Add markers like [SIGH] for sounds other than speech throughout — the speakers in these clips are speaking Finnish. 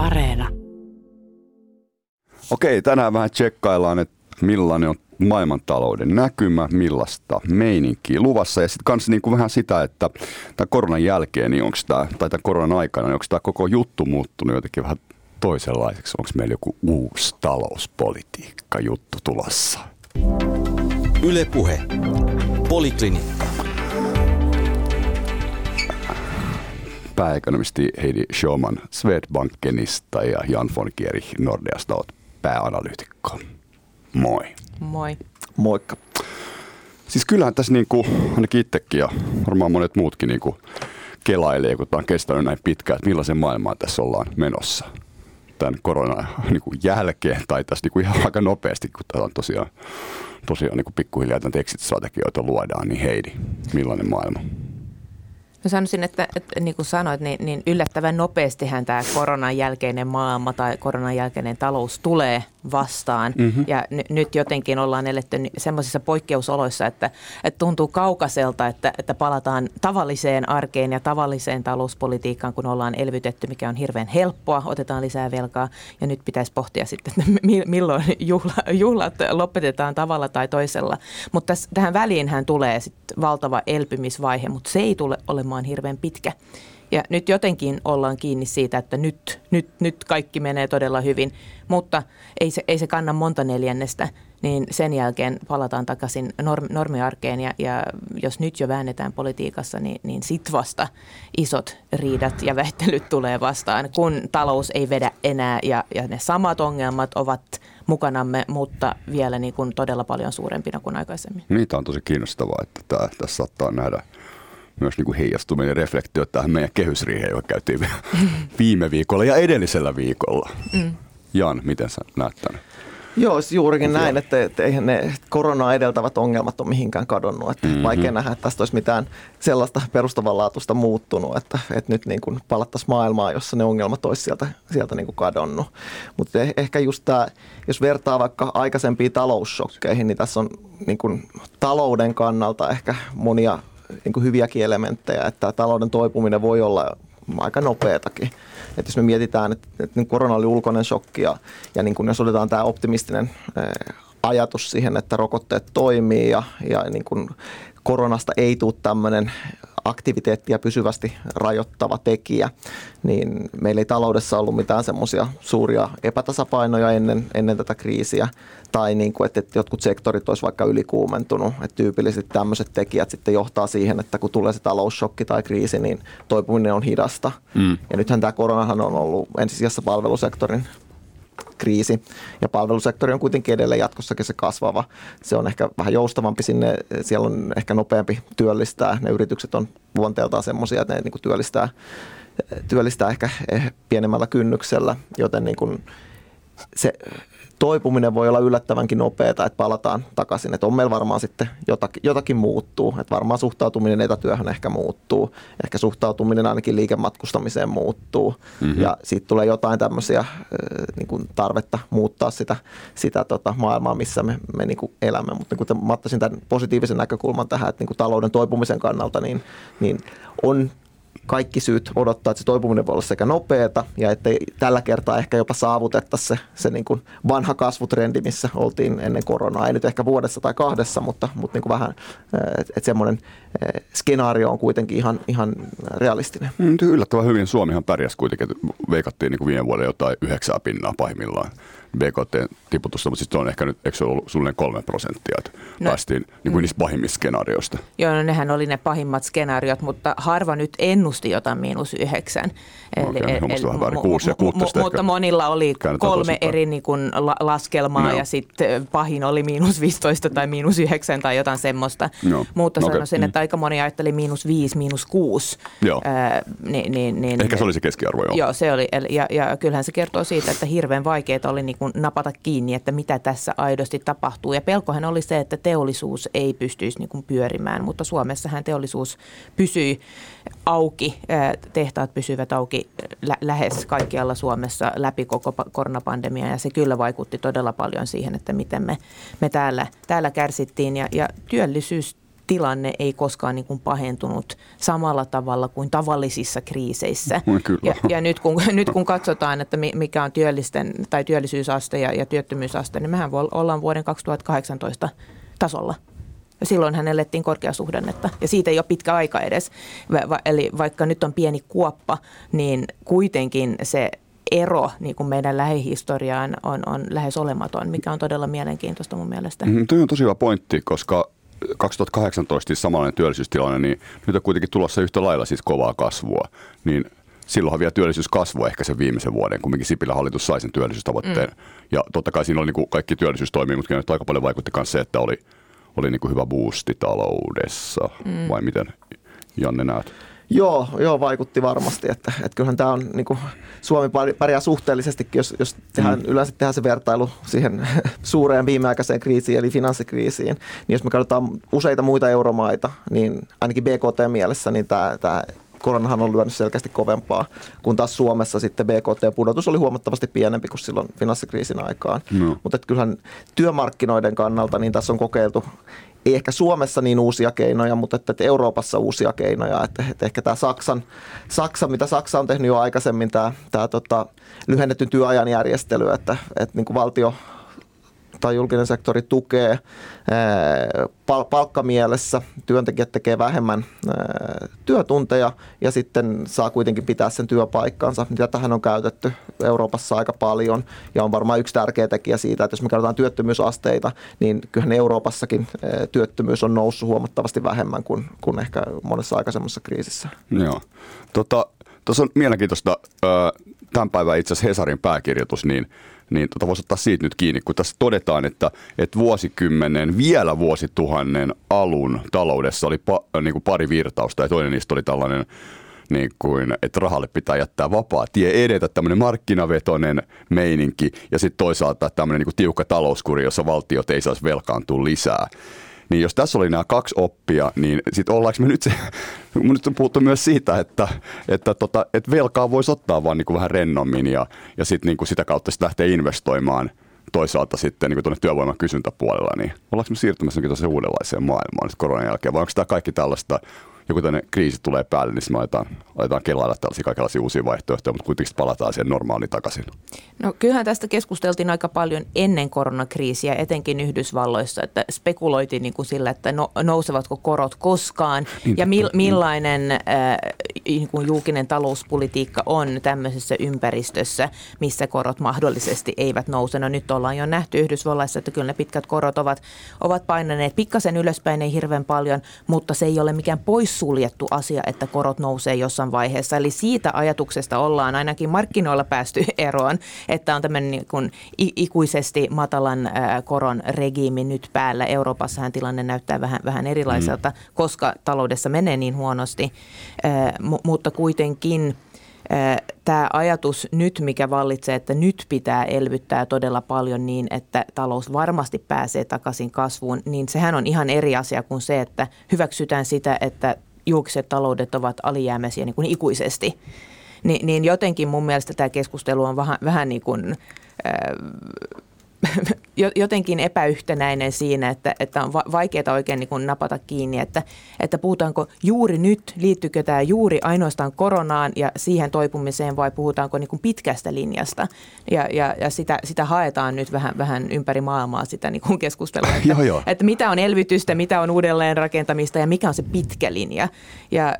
Areena. Okei, tänään vähän tsekkaillaan, että millainen on maailmantalouden näkymä, millaista meininkiä luvassa ja sitten kanssa niin kuin vähän sitä, että tämän koronan jälkeen, niin onko tämä, tai tämän koronan aikana, niin onko tämä koko juttu muuttunut jotenkin vähän toisenlaiseksi? Onko meillä joku uusi talouspolitiikka juttu tulossa? Ylepuhe. Poliklinikka. Pääekonomisti Heidi Schoman Swedbankenista ja Jan von Kierich Nordeasta olet pääanalyytikko. Moi. Moi. Moikka. Siis kyllähän tässä niin kuin, ainakin itsekin ja varmaan monet muutkin niin kuin kelailee, kun tämä on kestänyt näin pitkään, että millaisen maailmaan tässä ollaan menossa tämän koronan niin kuin jälkeen tai tässä niin kuin ihan aika nopeasti, kun tämä on tosiaan, tosiaan niin kuin pikkuhiljaa näitä exit-strategioita luodaan, niin Heidi, millainen maailma? Mä sanoisin, että, että niin kuin sanoit, niin, niin yllättävän nopeastihan tämä koronan jälkeinen maailma tai koronan jälkeinen talous tulee vastaan. Mm-hmm. Ja n- nyt jotenkin ollaan eletty semmoisissa poikkeusoloissa, että, että tuntuu kaukaiselta, että, että palataan tavalliseen arkeen ja tavalliseen talouspolitiikkaan, kun ollaan elvytetty, mikä on hirveän helppoa. Otetaan lisää velkaa ja nyt pitäisi pohtia sitten, että milloin juhla, juhlat lopetetaan tavalla tai toisella. Mutta tähän väliinhän tulee sitten valtava elpymisvaihe, mutta se ei tule olemaan hirveän pitkä. Ja nyt jotenkin ollaan kiinni siitä, että nyt, nyt, nyt kaikki menee todella hyvin, mutta ei se, ei se kanna monta neljännestä, niin sen jälkeen palataan takaisin norm, normiarkeen ja, ja jos nyt jo väännetään politiikassa, niin, niin sit vasta isot riidat ja väittelyt tulee vastaan, kun talous ei vedä enää ja, ja ne samat ongelmat ovat mukanamme, mutta vielä niin kuin todella paljon suurempina kuin aikaisemmin. Niitä on tosi kiinnostavaa, että tämä, tässä saattaa nähdä myös niin kuin heijastuminen reflektio tähän meidän kehysriiheen, joka käytiin viime viikolla ja edellisellä viikolla. Mm. Jan, miten sä näet tämän? Joo, juurikin näin, että, että eihän ne koronaa edeltävät ongelmat ole mihinkään kadonnut. Että mm-hmm. Vaikea nähdä, että tästä olisi mitään sellaista perustavanlaatuista muuttunut, että, että nyt niin kuin palattaisiin maailmaan, jossa ne ongelmat olisi sieltä, sieltä niin kuin kadonnut. Mutta eh, ehkä just tämä, jos vertaa vaikka aikaisempiin talousshokkeihin, niin tässä on niin kuin talouden kannalta ehkä monia niin kuin hyviäkin elementtejä, että talouden toipuminen voi olla aika nopeatakin. Että jos me mietitään, että, että korona oli ulkoinen shokki ja, ja niin kuin jos otetaan tämä optimistinen ajatus siihen, että rokotteet toimii ja, ja niin kuin koronasta ei tule tämmöinen aktiviteettia pysyvästi rajoittava tekijä, niin meillä ei taloudessa ollut mitään semmoisia suuria epätasapainoja ennen, ennen tätä kriisiä, tai niin kuin, että, että jotkut sektorit olisi vaikka ylikuumentunut, että tyypillisesti tämmöiset tekijät sitten johtaa siihen, että kun tulee se taloussokki tai kriisi, niin toipuminen on hidasta. Mm. Ja nythän tämä koronahan on ollut ensisijassa palvelusektorin kriisi. Ja palvelusektori on kuitenkin edelleen jatkossakin se kasvava. Se on ehkä vähän joustavampi sinne, siellä on ehkä nopeampi työllistää. Ne yritykset on luonteeltaan semmoisia, että ne niin kuin työllistää, työllistää ehkä eh, pienemmällä kynnyksellä, joten niin kuin se toipuminen voi olla yllättävänkin nopeaa, että palataan takaisin. Että on meillä varmaan sitten jotakin, jotakin muuttuu. Että varmaan suhtautuminen etätyöhön ehkä muuttuu. Ehkä suhtautuminen ainakin liikematkustamiseen muuttuu. Mm-hmm. Ja siitä tulee jotain tämmöisiä niin kuin tarvetta muuttaa sitä, sitä tota maailmaa, missä me, me niin kuin elämme. Mutta niin kuin mä ottaisin tämän positiivisen näkökulman tähän, että niin kuin talouden toipumisen kannalta, niin, niin on kaikki syyt odottaa, että se toipuminen voi olla sekä nopeata ja että tällä kertaa ehkä jopa saavutettaisiin se, se niin kuin vanha kasvutrendi, missä oltiin ennen koronaa. Ei nyt ehkä vuodessa tai kahdessa, mutta, mutta niin kuin vähän, että et semmoinen skenaario on kuitenkin ihan, ihan realistinen. Mm, yllättävän hyvin Suomihan pärjäsi kuitenkin, veikattiin niin kuin viime vuonna jotain yhdeksää pinnaa pahimmillaan BKT-tiputusta, mutta sitten on ehkä nyt, eikö se ollut sulle kolme prosenttia, että no, päästiin niin kuin mm. niistä pahimmista skenaarioista. Joo, no nehän oli ne pahimmat skenaariot, mutta harva nyt ennusti jotain miinus yhdeksän. Eli, okay, el, el, väärin, kuusi ja mu, Mutta monilla oli kolme eri niin kuin, la, laskelmaa no. ja sitten pahin oli miinus 15 tai miinus 9 tai jotain semmoista. No. Mutta okay. sanoisin, että mm. aika moni ajatteli miinus 5, miinus 6. Joo. Äh, niin, niin, niin, Ehkä se oli se keskiarvo, joo. Joo, se oli. Ja, ja kyllähän se kertoo siitä, että hirveän vaikeaa oli niin kuin napata kiinni, että mitä tässä aidosti tapahtuu. Ja pelkohan oli se, että teollisuus ei pystyisi niin kuin pyörimään, mutta Suomessahan teollisuus pysyi auki, tehtaat pysyvät auki lä- lähes kaikkialla Suomessa läpi koko koronapandemia ja se kyllä vaikutti todella paljon siihen, että miten me, me täällä, täällä kärsittiin ja, ja työllisyys tilanne ei koskaan niin kuin pahentunut samalla tavalla kuin tavallisissa kriiseissä. Kyllä. Ja, ja nyt, kun, [LAUGHS] nyt kun katsotaan, että mikä on työllisten tai työllisyysaste ja, ja työttömyysaste, niin mehän ollaan vuoden 2018 tasolla. Silloin hän elettiin korkeasuhdannetta ja siitä ei ole pitkä aika edes. Va- eli vaikka nyt on pieni kuoppa, niin kuitenkin se ero niin kuin meidän lähihistoriaan on, on lähes olematon, mikä on todella mielenkiintoista mun mielestä. Mm, tuo on tosi hyvä pointti, koska 2018 siis samanlainen työllisyystilanne, niin nyt on kuitenkin tulossa yhtä lailla siis kovaa kasvua. Niin silloinhan vielä työllisyys kasvoi ehkä sen viimeisen vuoden, kumminkin Sipilä hallitus sai sen työllisyystavoitteen. Mm. Ja totta kai siinä oli niin kuin kaikki työllisyystoimia, mutta nyt aika paljon vaikutti myös se, että oli, oli niin kuin hyvä boosti taloudessa. Mm. Vai miten Janne näet? Joo, joo, vaikutti varmasti. Että, että kyllähän tämä on, niin kuin, Suomi pärjää suhteellisestikin, jos, jos tehdään, mm. yleensä tehdään se vertailu siihen [LAUGHS] suureen viimeaikaiseen kriisiin, eli finanssikriisiin. Niin jos me katsotaan useita muita euromaita, niin ainakin BKT-mielessä, niin tämä, tämä koronahan on lyönyt selkeästi kovempaa, kun taas Suomessa sitten BKT-pudotus oli huomattavasti pienempi kuin silloin finanssikriisin aikaan. No. Mutta kyllähän työmarkkinoiden kannalta niin tässä on kokeiltu ei ehkä Suomessa niin uusia keinoja, mutta että, että Euroopassa uusia keinoja. Että, että ehkä tämä Saksan, Saksa, mitä Saksa on tehnyt jo aikaisemmin, tämä, tämä tota, lyhennetty työajan järjestely, että, että niin kuin valtio tai julkinen sektori tukee palkkamielessä. Työntekijät tekee vähemmän työtunteja ja sitten saa kuitenkin pitää sen työpaikkansa. Tähän on käytetty Euroopassa aika paljon ja on varmaan yksi tärkeä tekijä siitä, että jos me katsotaan työttömyysasteita, niin kyllähän Euroopassakin työttömyys on noussut huomattavasti vähemmän kuin, kuin ehkä monessa aikaisemmassa kriisissä. Joo. Tota, on mielenkiintoista tämän päivän itse asiassa Hesarin pääkirjoitus, niin niin tota voisi ottaa siitä nyt kiinni, kun tässä todetaan, että, että vuosikymmenen, vielä vuosituhannen alun taloudessa oli pa, niin kuin pari virtausta ja toinen niistä oli tällainen niin kuin, että rahalle pitää jättää vapaa tie edetä, tämmöinen markkinavetoinen meininki ja sitten toisaalta tämmöinen niin kuin tiukka talouskuri, jossa valtiot ei saisi velkaantua lisää. Niin jos tässä oli nämä kaksi oppia, niin sitten ollaanko me nyt se, [LAUGHS] nyt on puhuttu myös siitä, että, että, tota, että velkaa voisi ottaa vaan niin kuin vähän rennommin ja, ja sitten niin kuin sitä kautta sit lähteä investoimaan toisaalta sitten niin tuonne työvoiman kysyntäpuolella, niin ollaanko me siirtymässä uudenlaiseen maailmaan nyt koronan jälkeen, vai onko tämä kaikki tällaista joku tämmöinen kriisi tulee päälle, niin me aletaan, aletaan kelailla tällaisia kaikenlaisia uusia vaihtoehtoja, mutta kuitenkin palataan siihen normaaliin takaisin. No kyllähän tästä keskusteltiin aika paljon ennen koronakriisiä, etenkin Yhdysvalloissa, että spekuloitiin niin kuin sillä, että no, nousevatko korot koskaan niin, ja mil, millainen äh, niin kuin julkinen talouspolitiikka on tämmöisessä ympäristössä, missä korot mahdollisesti eivät nouse. No nyt ollaan jo nähty Yhdysvalloissa, että kyllä ne pitkät korot ovat, ovat painaneet pikkasen ylöspäin, ei hirveän paljon, mutta se ei ole mikään poissuljettu asia, että korot nousee jossain vaiheessa. Eli siitä ajatuksesta ollaan ainakin markkinoilla päästy [LAUGHS] eroon, että on tämmöinen niin kuin ikuisesti matalan koron regiimi nyt päällä. Euroopassahan tilanne näyttää vähän, vähän erilaiselta, mm. koska taloudessa menee niin huonosti, mutta kuitenkin tämä ajatus nyt, mikä vallitsee, että nyt pitää elvyttää todella paljon niin, että talous varmasti pääsee takaisin kasvuun, niin sehän on ihan eri asia kuin se, että hyväksytään sitä, että julkiset taloudet ovat alijäämäisiä niin kuin ikuisesti. Ni, niin jotenkin mun mielestä tämä keskustelu on vähän, vähän niin kuin, äh, jotenkin epäyhtenäinen siinä, että, että on vaikeaa oikein niin kuin napata kiinni, että, että puhutaanko juuri nyt, liittyykö tämä juuri ainoastaan koronaan ja siihen toipumiseen vai puhutaanko niin kuin pitkästä linjasta. Ja, ja, ja sitä, sitä haetaan nyt vähän, vähän ympäri maailmaa sitä niin kuin keskustelua, että, [LAUGHS] joo, joo. että mitä on elvytystä, mitä on uudelleen rakentamista ja mikä on se pitkä linja. Ja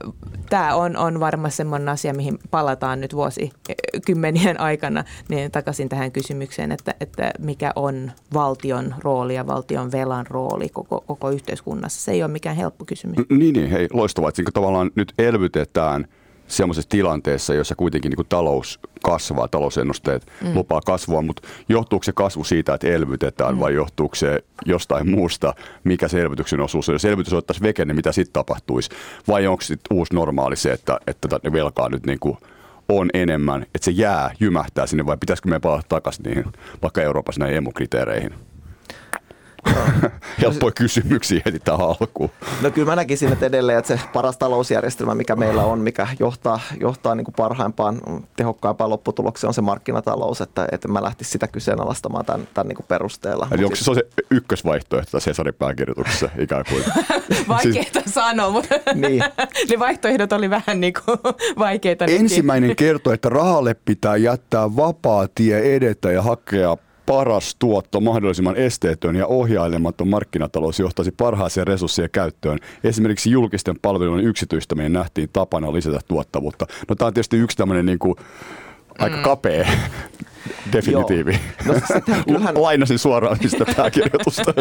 tämä on, on varmasti sellainen asia, mihin palataan nyt vuosikymmenien aikana niin takaisin tähän kysymykseen, että, että mikä on valtion rooli ja valtion velan rooli koko, koko yhteiskunnassa. Se ei ole mikään helppo kysymys. Niin, niin hei, loistavaa, että niin tavallaan nyt elvytetään semmoisessa tilanteessa, jossa kuitenkin niin talous kasvaa, talousennusteet mm. lupaa kasvua, mutta johtuuko se kasvu siitä, että elvytetään mm. vai johtuuko se jostain muusta, mikä se elvytyksen osuus on? Jos elvytys ottaisi veke, niin mitä sitten tapahtuisi? Vai onko sitten uusi normaali se, että, että velkaa nyt niin kuin on enemmän, että se jää, jymähtää sinne vai pitäisikö me palata takaisin niihin vaikka Euroopassa näihin emukriteereihin? [LAUGHS] helppoja kysymyksiä heti tähän alkuun. No kyllä mä näkisin, että edelleen että se paras talousjärjestelmä, mikä meillä on, mikä johtaa, johtaa niin kuin parhaimpaan, tehokkaimpaan lopputulokseen, on se markkinatalous, että, että mä lähtisin sitä kyseenalaistamaan tämän, tämän niin kuin perusteella. Eli onko se, se ykkösvaihtoehto tässä Cesarin pääkirjoituksessa [LAUGHS] ikään kuin? Vaikeita siis... sanoa, mutta niin. [LAUGHS] ne vaihtoehdot oli vähän niin kuin vaikeita. Ensimmäinen kertoo, että rahalle pitää jättää vapaa tie edetä ja hakea paras tuotto mahdollisimman esteetön ja ohjailematon markkinatalous johtaisi parhaaseen resurssien käyttöön. Esimerkiksi julkisten palvelujen yksityistäminen nähtiin tapana lisätä tuottavuutta. No tämä on tietysti yksi tämmöinen niin kuin aika mm. kapea definitiivi. No, kyllähän... Lainasin suoraan sitä pääkirjoitusta.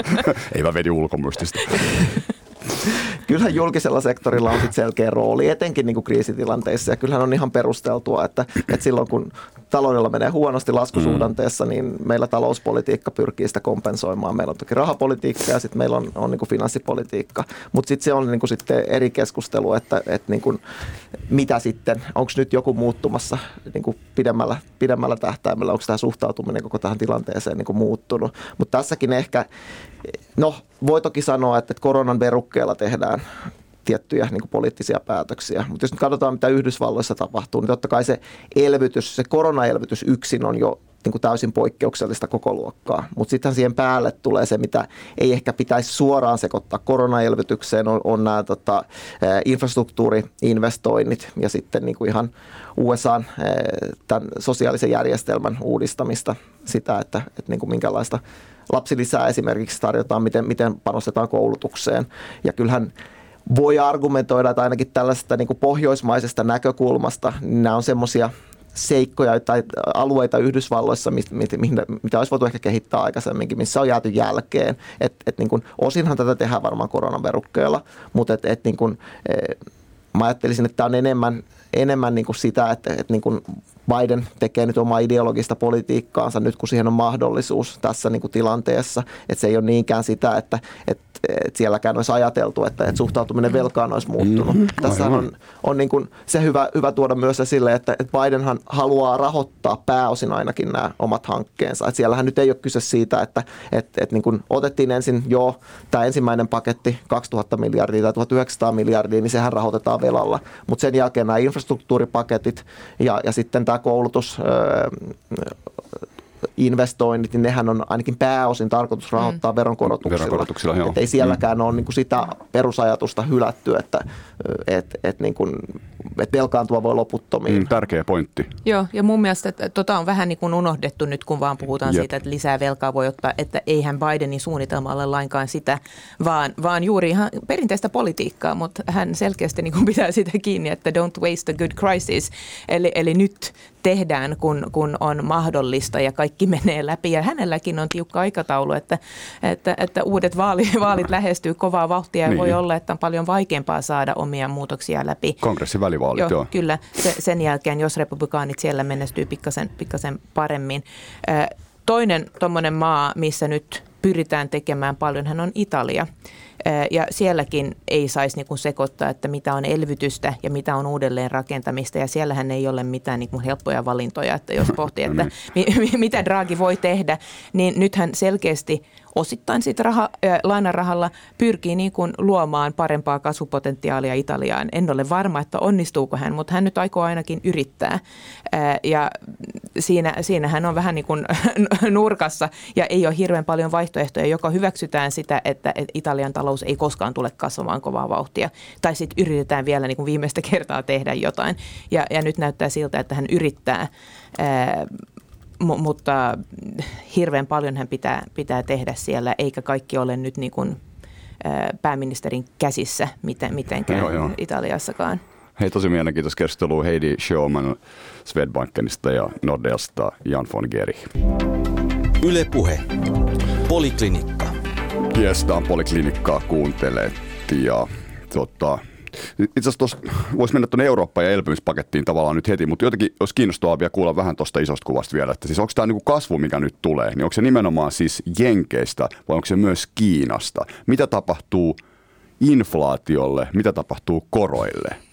Ei mä vedin ulkomystistä [LAUGHS] kyllähän julkisella sektorilla on sit selkeä rooli, etenkin niin kuin kriisitilanteissa. Ja kyllähän on ihan perusteltua, että, että silloin kun taloudella menee huonosti laskusuhdanteessa, niin meillä talouspolitiikka pyrkii sitä kompensoimaan. Meillä on toki rahapolitiikka ja sitten meillä on, on niin kuin finanssipolitiikka. Mutta sitten se on niin kuin sitten eri keskustelu, että, että niin kuin, mitä sitten, onko nyt joku muuttumassa niin kuin pidemmällä, pidemmällä tähtäimellä, onko tämä suhtautuminen koko tähän tilanteeseen niin kuin muuttunut. Mutta tässäkin ehkä, no voi toki sanoa, että koronan verukkeella tehdään tiettyjä niin kuin poliittisia päätöksiä. Mutta jos nyt katsotaan, mitä Yhdysvalloissa tapahtuu, niin totta kai se elvytys, se koronaelvytys yksin on jo niin kuin täysin poikkeuksellista koko luokkaa. Mutta sitten siihen päälle tulee se, mitä ei ehkä pitäisi suoraan sekoittaa koronaelvytykseen, on, on nämä tota, infrastruktuuriinvestoinnit ja sitten niin kuin ihan USA tämän sosiaalisen järjestelmän uudistamista, sitä, että, että niin kuin minkälaista lapsilisää esimerkiksi tarjotaan, miten, miten panostetaan koulutukseen. Ja kyllähän voi argumentoida, että ainakin tällaisesta niin kuin pohjoismaisesta näkökulmasta, niin nämä on semmoisia seikkoja tai alueita Yhdysvalloissa, mit, mit, mit, mitä olisi voitu ehkä kehittää aikaisemminkin, missä on jääty jälkeen. Et, et niin kuin, osinhan tätä tehdään varmaan koronaverukkeella, mutta et, et niin kuin, e, mä ajattelisin, että tämä on enemmän, enemmän niin kuin sitä, että, että niin kuin Biden tekee nyt omaa ideologista politiikkaansa nyt, kun siihen on mahdollisuus tässä niin kuin tilanteessa. Että se ei ole niinkään sitä, että, että että sielläkään olisi ajateltu, että, että suhtautuminen velkaan olisi muuttunut. Mm-hmm. Tässä on, on niin kuin se hyvä, hyvä tuoda myös esille, että, että Bidenhan haluaa rahoittaa pääosin ainakin nämä omat hankkeensa. Että siellähän nyt ei ole kyse siitä, että, että, että niin kuin otettiin ensin jo tämä ensimmäinen paketti 2000 miljardia tai 1900 miljardia, niin sehän rahoitetaan velalla. Mutta sen jälkeen nämä infrastruktuuripaketit ja, ja sitten tämä koulutus öö, investoinnit, niin nehän on ainakin pääosin tarkoitus rahoittaa mm. veronkorotuksilla. veronkorotuksilla joo. Et ei sielläkään mm. ole niin kuin sitä perusajatusta hylätty, että et, et niin kuin, et velkaantua voi loputtomiin. Mm, tärkeä pointti. Joo, ja mun mielestä että tota on vähän niin kuin unohdettu nyt, kun vaan puhutaan Jep. siitä, että lisää velkaa voi ottaa, että eihän Bidenin suunnitelma ole lainkaan sitä, vaan, vaan juuri ihan perinteistä politiikkaa, mutta hän selkeästi niin kuin pitää sitä kiinni, että don't waste a good crisis. Eli, eli nyt tehdään, kun, kun on mahdollista ja kaikki menee läpi. Ja hänelläkin on tiukka aikataulu, että, että, että uudet vaali, vaalit lähestyy kovaa vauhtia ja niin. voi olla, että on paljon vaikeampaa saada omia muutoksia läpi. Kongressin välivaalit, joo. joo. Kyllä, se, sen jälkeen, jos republikaanit siellä menestyy pikkasen, pikkasen paremmin. Toinen tuommoinen maa, missä nyt pyritään tekemään paljon, hän on Italia. Ja sielläkin ei saisi niin kuin sekoittaa, että mitä on elvytystä ja mitä on uudelleen rakentamista. Ja siellähän ei ole mitään niin kuin helppoja valintoja, että jos [LAUGHS] pohtii, että mi- mi- mitä Draghi voi tehdä, niin nythän selkeästi osittain siitä raha, äh, lainarahalla pyrkii niin kuin luomaan parempaa kasvupotentiaalia Italiaan. En ole varma, että onnistuuko hän, mutta hän nyt aikoo ainakin yrittää. Äh, ja siinä, siinä hän on vähän niin kuin [LAUGHS] nurkassa ja ei ole hirveän paljon vaihtoehtoja, joka hyväksytään sitä, että, Italian talous ei koskaan tule kasvamaan kovaa vauhtia. Tai sitten yritetään vielä niin kuin viimeistä kertaa tehdä jotain. Ja, ja nyt näyttää siltä, että hän yrittää M- mutta hirveän paljon hän pitää, pitää tehdä siellä, eikä kaikki ole nyt niin kuin, pääministerin käsissä miten, mitenkään joo, joo. Italiassakaan. Hei, tosi mielenkiintoista keskustelua Heidi Schauman Swedbankenista ja Nordeasta Jan von Geri. Yle Puhe. Poliklinikka. Kiestaan Poliklinikkaa kuuntelet ja tota, itse asiassa voisi mennä tuonne Eurooppaan ja elpymispakettiin tavallaan nyt heti, mutta jotenkin olisi kiinnostavaa vielä kuulla vähän tuosta isosta kuvasta vielä, että siis onko tämä niinku kasvu, mikä nyt tulee, niin onko se nimenomaan siis Jenkeistä vai onko se myös Kiinasta? Mitä tapahtuu inflaatiolle, mitä tapahtuu koroille?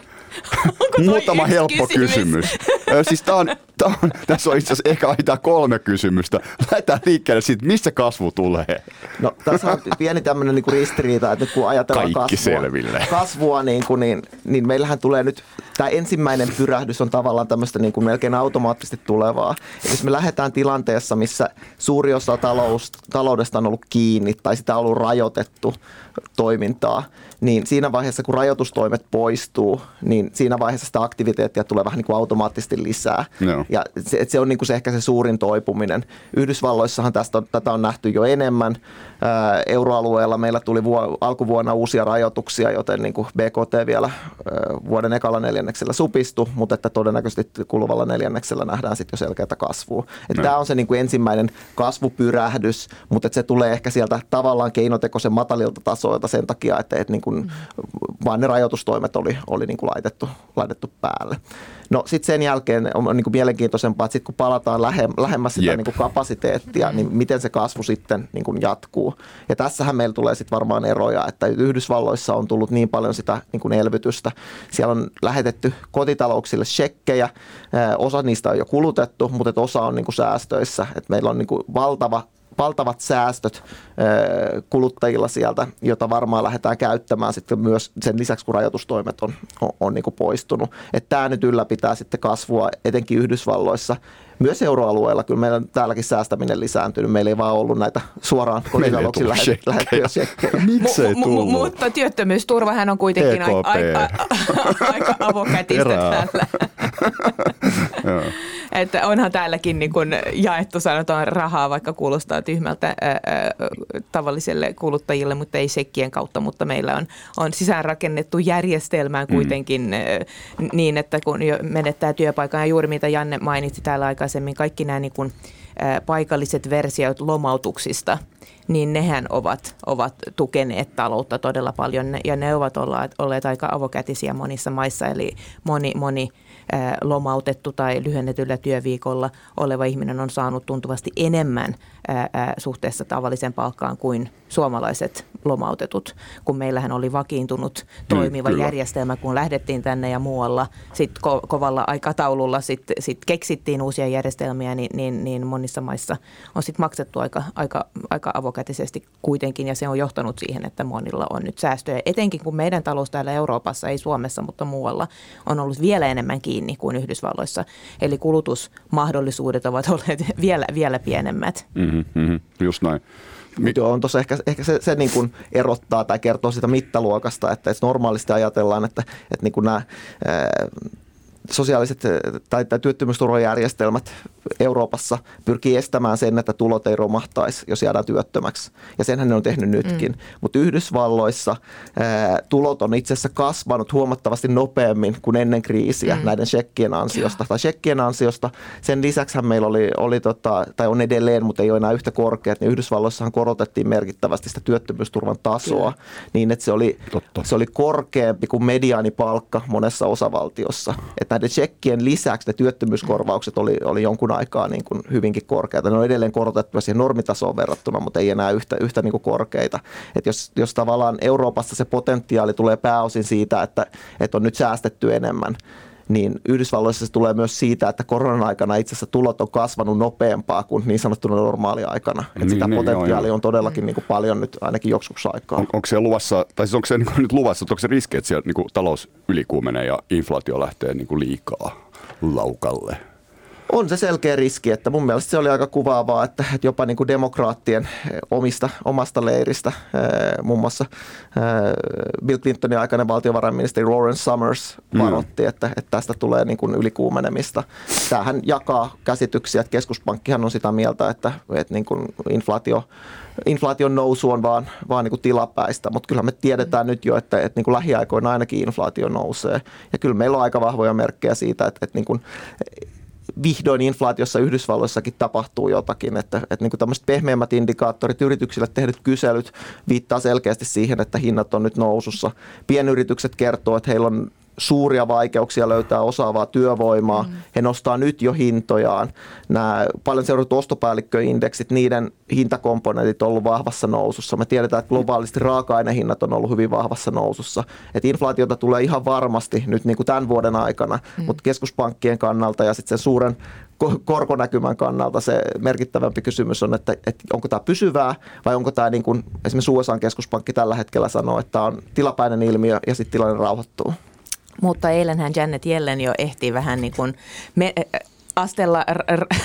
Muutama helppo kysymys. kysymys. siis tää on, tää on, tässä on itse asiassa ehkä aina kolme kysymystä. Lähdetään liikkeelle siitä, missä kasvu tulee. No tässä on pieni tämmöinen niin ristiriita, että nyt kun ajatellaan Kaikki kasvua, selville. kasvua niin, kuin, niin, niin meillähän tulee nyt, tämä ensimmäinen pyrähdys on tavallaan tämmöistä niin kuin melkein automaattisesti tulevaa. Eli jos me lähdetään tilanteessa, missä suuri osa talous, taloudesta on ollut kiinni tai sitä on ollut rajoitettu toimintaa, niin siinä vaiheessa, kun rajoitustoimet poistuu, niin siinä vaiheessa sitä aktiviteettia tulee vähän niin kuin automaattisesti lisää. Joo. Ja se, se on niin kuin se ehkä se suurin toipuminen. Yhdysvalloissahan tästä on, tätä on nähty jo enemmän. Ää, Euroalueella meillä tuli vuo, alkuvuonna uusia rajoituksia, joten niin kuin BKT vielä ää, vuoden ekalla neljänneksellä supistui, mutta että todennäköisesti kuluvalla neljänneksellä nähdään sitten jo selkeätä kasvua. Että tämä on se niin kuin ensimmäinen kasvupyrähdys, mutta että se tulee ehkä sieltä tavallaan keinotekoisen matalilta tasoilta sen takia, että, että niin kuin, vaan ne rajoitustoimet oli, oli niin kuin laitettu, laitettu päälle. No sitten sen jälkeen on niin kuin mielenkiintoisempaa, että sit kun palataan lähe, lähemmäs sitä Jep. niin kuin kapasiteettia, niin miten se kasvu sitten niin kuin jatkuu. Ja tässähän meillä tulee sitten varmaan eroja, että Yhdysvalloissa on tullut niin paljon sitä niin kuin elvytystä. Siellä on lähetetty kotitalouksille shekkejä, osa niistä on jo kulutettu, mutta osa on niin kuin säästöissä. Et meillä on niin kuin valtava valtavat säästöt kuluttajilla sieltä, jota varmaan lähdetään käyttämään sitten myös sen lisäksi, kun rajoitustoimet on, on, on niin kuin poistunut. Että tämä nyt ylläpitää sitten kasvua etenkin Yhdysvalloissa. Myös euroalueella, kyllä meillä on täälläkin säästäminen lisääntynyt. Meillä ei vaan ollut näitä suoraan lähet- lähettyjä shekkejä. [LAUGHS] Miksei Mu- mu- tullut? mutta työttömyysturvahan on kuitenkin EKP. aika, avokätistä täällä. [LAUGHS] Että onhan täälläkin niin kuin jaettu sanotaan rahaa, vaikka kuulostaa tyhmältä ää, ää, tavalliselle kuluttajille, mutta ei sekkien kautta, mutta meillä on, on sisäänrakennettu järjestelmään kuitenkin ää, niin, että kun menettää työpaikan. Ja juuri mitä Janne mainitsi täällä aikaisemmin, kaikki nämä niin kuin, ää, paikalliset versiot lomautuksista, niin nehän ovat, ovat tukeneet taloutta todella paljon. Ja ne ovat olleet, olleet aika avokätisiä monissa maissa, eli moni, moni lomautettu tai lyhennetyllä työviikolla oleva ihminen on saanut tuntuvasti enemmän ää, suhteessa tavalliseen palkkaan kuin suomalaiset lomautetut, kun meillähän oli vakiintunut toimiva kyllä. järjestelmä, kun lähdettiin tänne ja muualla sit ko- kovalla aikataululla sit, sit keksittiin uusia järjestelmiä, niin, niin, niin monissa maissa on sit maksettu aika, aika, aika avokätisesti kuitenkin, ja se on johtanut siihen, että monilla on nyt säästöjä. Etenkin kun meidän talous täällä Euroopassa, ei Suomessa, mutta muualla, on ollut vielä enemmän kiinni kuin Yhdysvalloissa. Eli kulutusmahdollisuudet ovat [LAUGHS] olleet vielä, vielä pienemmät. Mhm, mhm, just näin. Mutta joo, on tuossa ehkä, ehkä se, se niin kuin erottaa tai kertoo sitä mittaluokasta, että, että normaalisti ajatellaan, että, että niin kuin nämä sosiaaliset ää, tai, tai työttömyysturvajärjestelmät Euroopassa pyrkii estämään sen, että tulot ei romahtaisi, jos jäädään työttömäksi. Ja senhän ne on tehnyt nytkin. Mm. Mutta Yhdysvalloissa ää, tulot on itse asiassa kasvanut huomattavasti nopeammin kuin ennen kriisiä mm. näiden shekkien ansiosta. Tai shekkien ansiosta. Sen lisäksi meillä oli, oli tota, tai on edelleen, mutta ei ole enää yhtä korkeat, niin Yhdysvalloissahan korotettiin merkittävästi sitä työttömyysturvan tasoa niin, että se oli, Totta. se oli korkeampi kuin mediaanipalkka monessa osavaltiossa. Että näiden shekkien lisäksi ne työttömyyskorvaukset oli, oli jonkun aikaa niin kuin hyvinkin korkeita. Ne on edelleen korotettu siihen normitasoon verrattuna, mutta ei enää yhtä, yhtä niin kuin korkeita. Et jos, jos tavallaan Euroopassa se potentiaali tulee pääosin siitä, että, että on nyt säästetty enemmän, niin Yhdysvalloissa se tulee myös siitä, että koronan aikana itse asiassa tulot on kasvanut nopeampaa kuin niin sanottuna normaaliaikana. Että Niin, sitä niin, potentiaalia joo. on todellakin niin kuin paljon nyt ainakin joksikus aikaa. On, onko se luvassa, tai siis onko se [LAUGHS] niin nyt luvassa, että onko se riski, että siellä niin kuin talous ylikuumenee ja inflaatio lähtee niin kuin liikaa laukalle? On se selkeä riski, että mun mielestä se oli aika kuvaavaa, että, että jopa niin kuin demokraattien eh, omista, omasta leiristä, eh, muun muassa eh, Bill Clintonin aikainen valtiovarainministeri Lawrence Summers varoitti, mm. että, että tästä tulee niin kuin ylikuumenemista. Tämähän jakaa käsityksiä, että keskuspankkihan on sitä mieltä, että, että niin kuin inflaatio, inflaation nousu on vaan, vaan niin kuin tilapäistä, mutta kyllä me tiedetään nyt jo, että, että niin kuin lähiaikoina ainakin inflaatio nousee. Ja kyllä meillä on aika vahvoja merkkejä siitä, että, että niin kuin vihdoin inflaatiossa Yhdysvalloissakin tapahtuu jotakin, että, että niin tämmöiset pehmeämmät indikaattorit, yrityksille tehdyt kyselyt viittaa selkeästi siihen, että hinnat on nyt nousussa. Pienyritykset kertoo, että heillä on suuria vaikeuksia löytää osaavaa työvoimaa. Mm. He nostaa nyt jo hintojaan. Nämä paljon seuratut ostopäällikköindeksit, niiden hintakomponentit on ollut vahvassa nousussa. Me tiedetään, että globaalisti raaka-ainehinnat on ollut hyvin vahvassa nousussa. Et inflaatiota tulee ihan varmasti nyt niin kuin tämän vuoden aikana, mm. mutta keskuspankkien kannalta ja sitten sen suuren korkonäkymän kannalta se merkittävämpi kysymys on, että, että onko tämä pysyvää vai onko tämä niin kuin esimerkiksi USA-keskuspankki tällä hetkellä sanoo, että tämä on tilapäinen ilmiö ja sitten tilanne rauhoittuu. Mutta eilenhän Janet Yellen jo ehti vähän niin kuin me, astella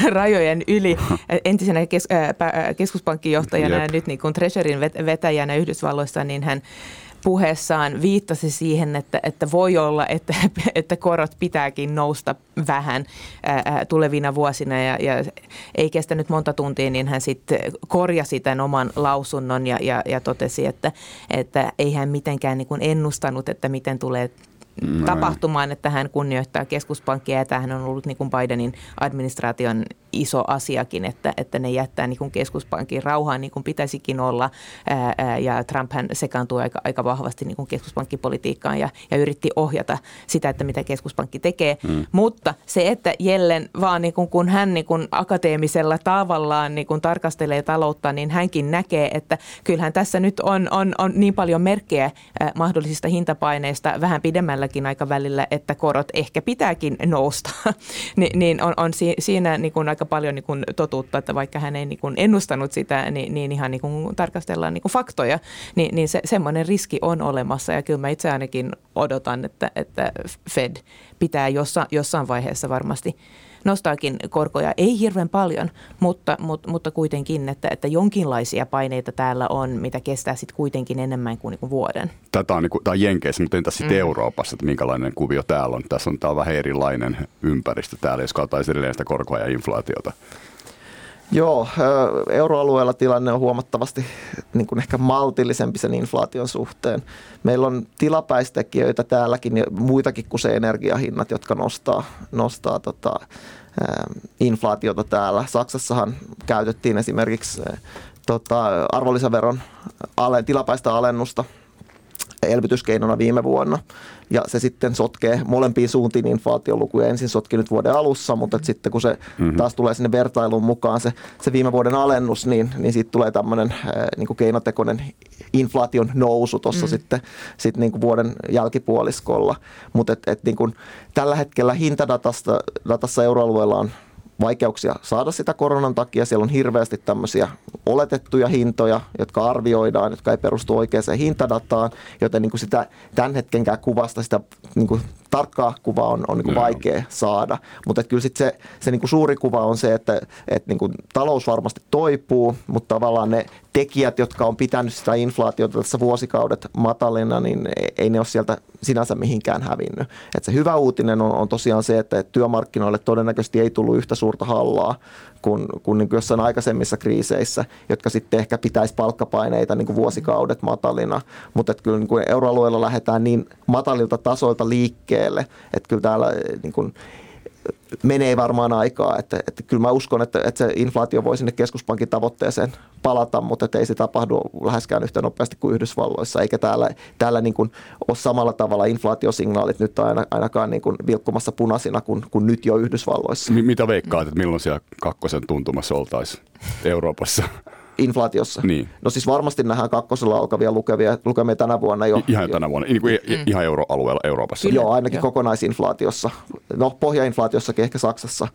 rajojen yli. Entisenä kes, keskuspankkijohtajana Jep. ja nyt niin kuin Treasurin vetäjänä Yhdysvalloissa, niin hän puheessaan viittasi siihen, että, että voi olla, että, [LAUGHS] että korot pitääkin nousta vähän ää, tulevina vuosina. Ja, ja ei kestänyt monta tuntia, niin hän sitten korjasi tämän oman lausunnon ja, ja, ja totesi, että, että ei hän mitenkään niin kuin ennustanut, että miten tulee mm. tapahtumaan, että hän kunnioittaa keskuspankkia ja tämähän on ollut niin kuin Bidenin administraation iso asiakin, että, että ne jättää niin kuin keskuspankin rauhaan niin kuin pitäisikin olla ää, ja Trump hän sekaantui aika, aika vahvasti niin kuin keskuspankkipolitiikkaan ja, ja yritti ohjata sitä, että mitä keskuspankki tekee, mm. mutta se, että Jellen vaan niin kuin, kun hän niin kuin akateemisella tavallaan niin kuin tarkastelee taloutta, niin hänkin näkee, että kyllähän tässä nyt on, on, on niin paljon merkkejä mahdollisista hintapaineista vähän pidemmälläkin aikavälillä, että korot ehkä pitääkin nousta, [LAUGHS] Ni, niin on, on si, siinä niin kuin aika paljon niin kuin totuutta, että vaikka hän ei niin kuin ennustanut sitä, niin, niin ihan niin kuin tarkastellaan niin kuin faktoja, niin, niin se, semmoinen riski on olemassa. Ja kyllä mä itse ainakin odotan, että, että Fed pitää jossa, jossain vaiheessa varmasti nostaakin korkoja, ei hirveän paljon, mutta, mutta, mutta kuitenkin, että, että jonkinlaisia paineita täällä on, mitä kestää sitten kuitenkin enemmän kuin, niin vuoden. Tätä on, niin kuin, tämä on Jenkeissä, mutta entäs sitten mm. Euroopassa, että minkälainen kuvio täällä on? Tässä on, tämä on vähän erilainen ympäristö täällä, jos katsotaan edelleen sitä korkoa ja inflaatiota. Joo, euroalueella tilanne on huomattavasti niin kuin ehkä maltillisempi sen inflaation suhteen. Meillä on tilapäistekijöitä täälläkin ja muitakin kuin se energiahinnat, jotka nostaa, nostaa tota, inflaatiota täällä. Saksassahan käytettiin esimerkiksi tota, arvonlisäveron tilapäistä alennusta elvytyskeinona viime vuonna. Ja se sitten sotkee molempiin suuntiin inflaatiolukuja. Ensin sotki nyt vuoden alussa, mutta että sitten kun se mm-hmm. taas tulee sinne vertailuun mukaan se, se viime vuoden alennus, niin, niin siitä tulee tämmöinen äh, niin keinotekoinen inflaation nousu tuossa mm. sitten, sitten niin kuin vuoden jälkipuoliskolla. Mutta et, et niin kuin tällä hetkellä hintadatassa datassa euroalueella on vaikeuksia saada sitä koronan takia. Siellä on hirveästi tämmöisiä oletettuja hintoja, jotka arvioidaan, jotka ei perustu oikeaan hintadataan, joten niin kuin sitä tämän hetkenkään kuvasta sitä niin kuin tarkkaa kuvaa on, on niin vaikea saada. Mutta kyllä sit se, se niin suuri kuva on se, että, että niin talous varmasti toipuu, mutta tavallaan ne tekijät, jotka on pitänyt sitä inflaatiota tässä vuosikaudet matalina, niin ei ne ole sieltä sinänsä mihinkään hävinnyt. Et se hyvä uutinen on, on tosiaan se, että työmarkkinoille todennäköisesti ei tullut yhtä suurta hallaa kuin, kuin, niin kuin jossain aikaisemmissa kriiseissä, jotka sitten ehkä pitäisi palkkapaineita niin kuin vuosikaudet matalina. Mutta kyllä niin kuin euroalueella lähdetään niin matalilta tasoilta liikkeelle, että kyllä täällä niin kuin, menee varmaan aikaa. Että, että kyllä mä uskon, että, että se inflaatio voi sinne keskuspankin tavoitteeseen palata, mutta ei se tapahdu läheskään yhtä nopeasti kuin Yhdysvalloissa, eikä täällä, täällä niin kuin ole samalla tavalla inflaatiosignaalit nyt aina, ainakaan niin kuin vilkkumassa punaisina kuin, kuin nyt jo Yhdysvalloissa. Mitä veikkaat, että milloin siellä kakkosen tuntumassa oltaisiin Euroopassa? Inflaatiossa. Niin. No siis varmasti nähdään kakkosella alkavia lukevia, lukemia tänä vuonna jo. Ihan tänä vuonna, niin kuin mm. ihan euroalueella Euroopassa. Joo, ainakin Joo. kokonaisinflaatiossa. No pohjainflaatiossakin ehkä Saksassa,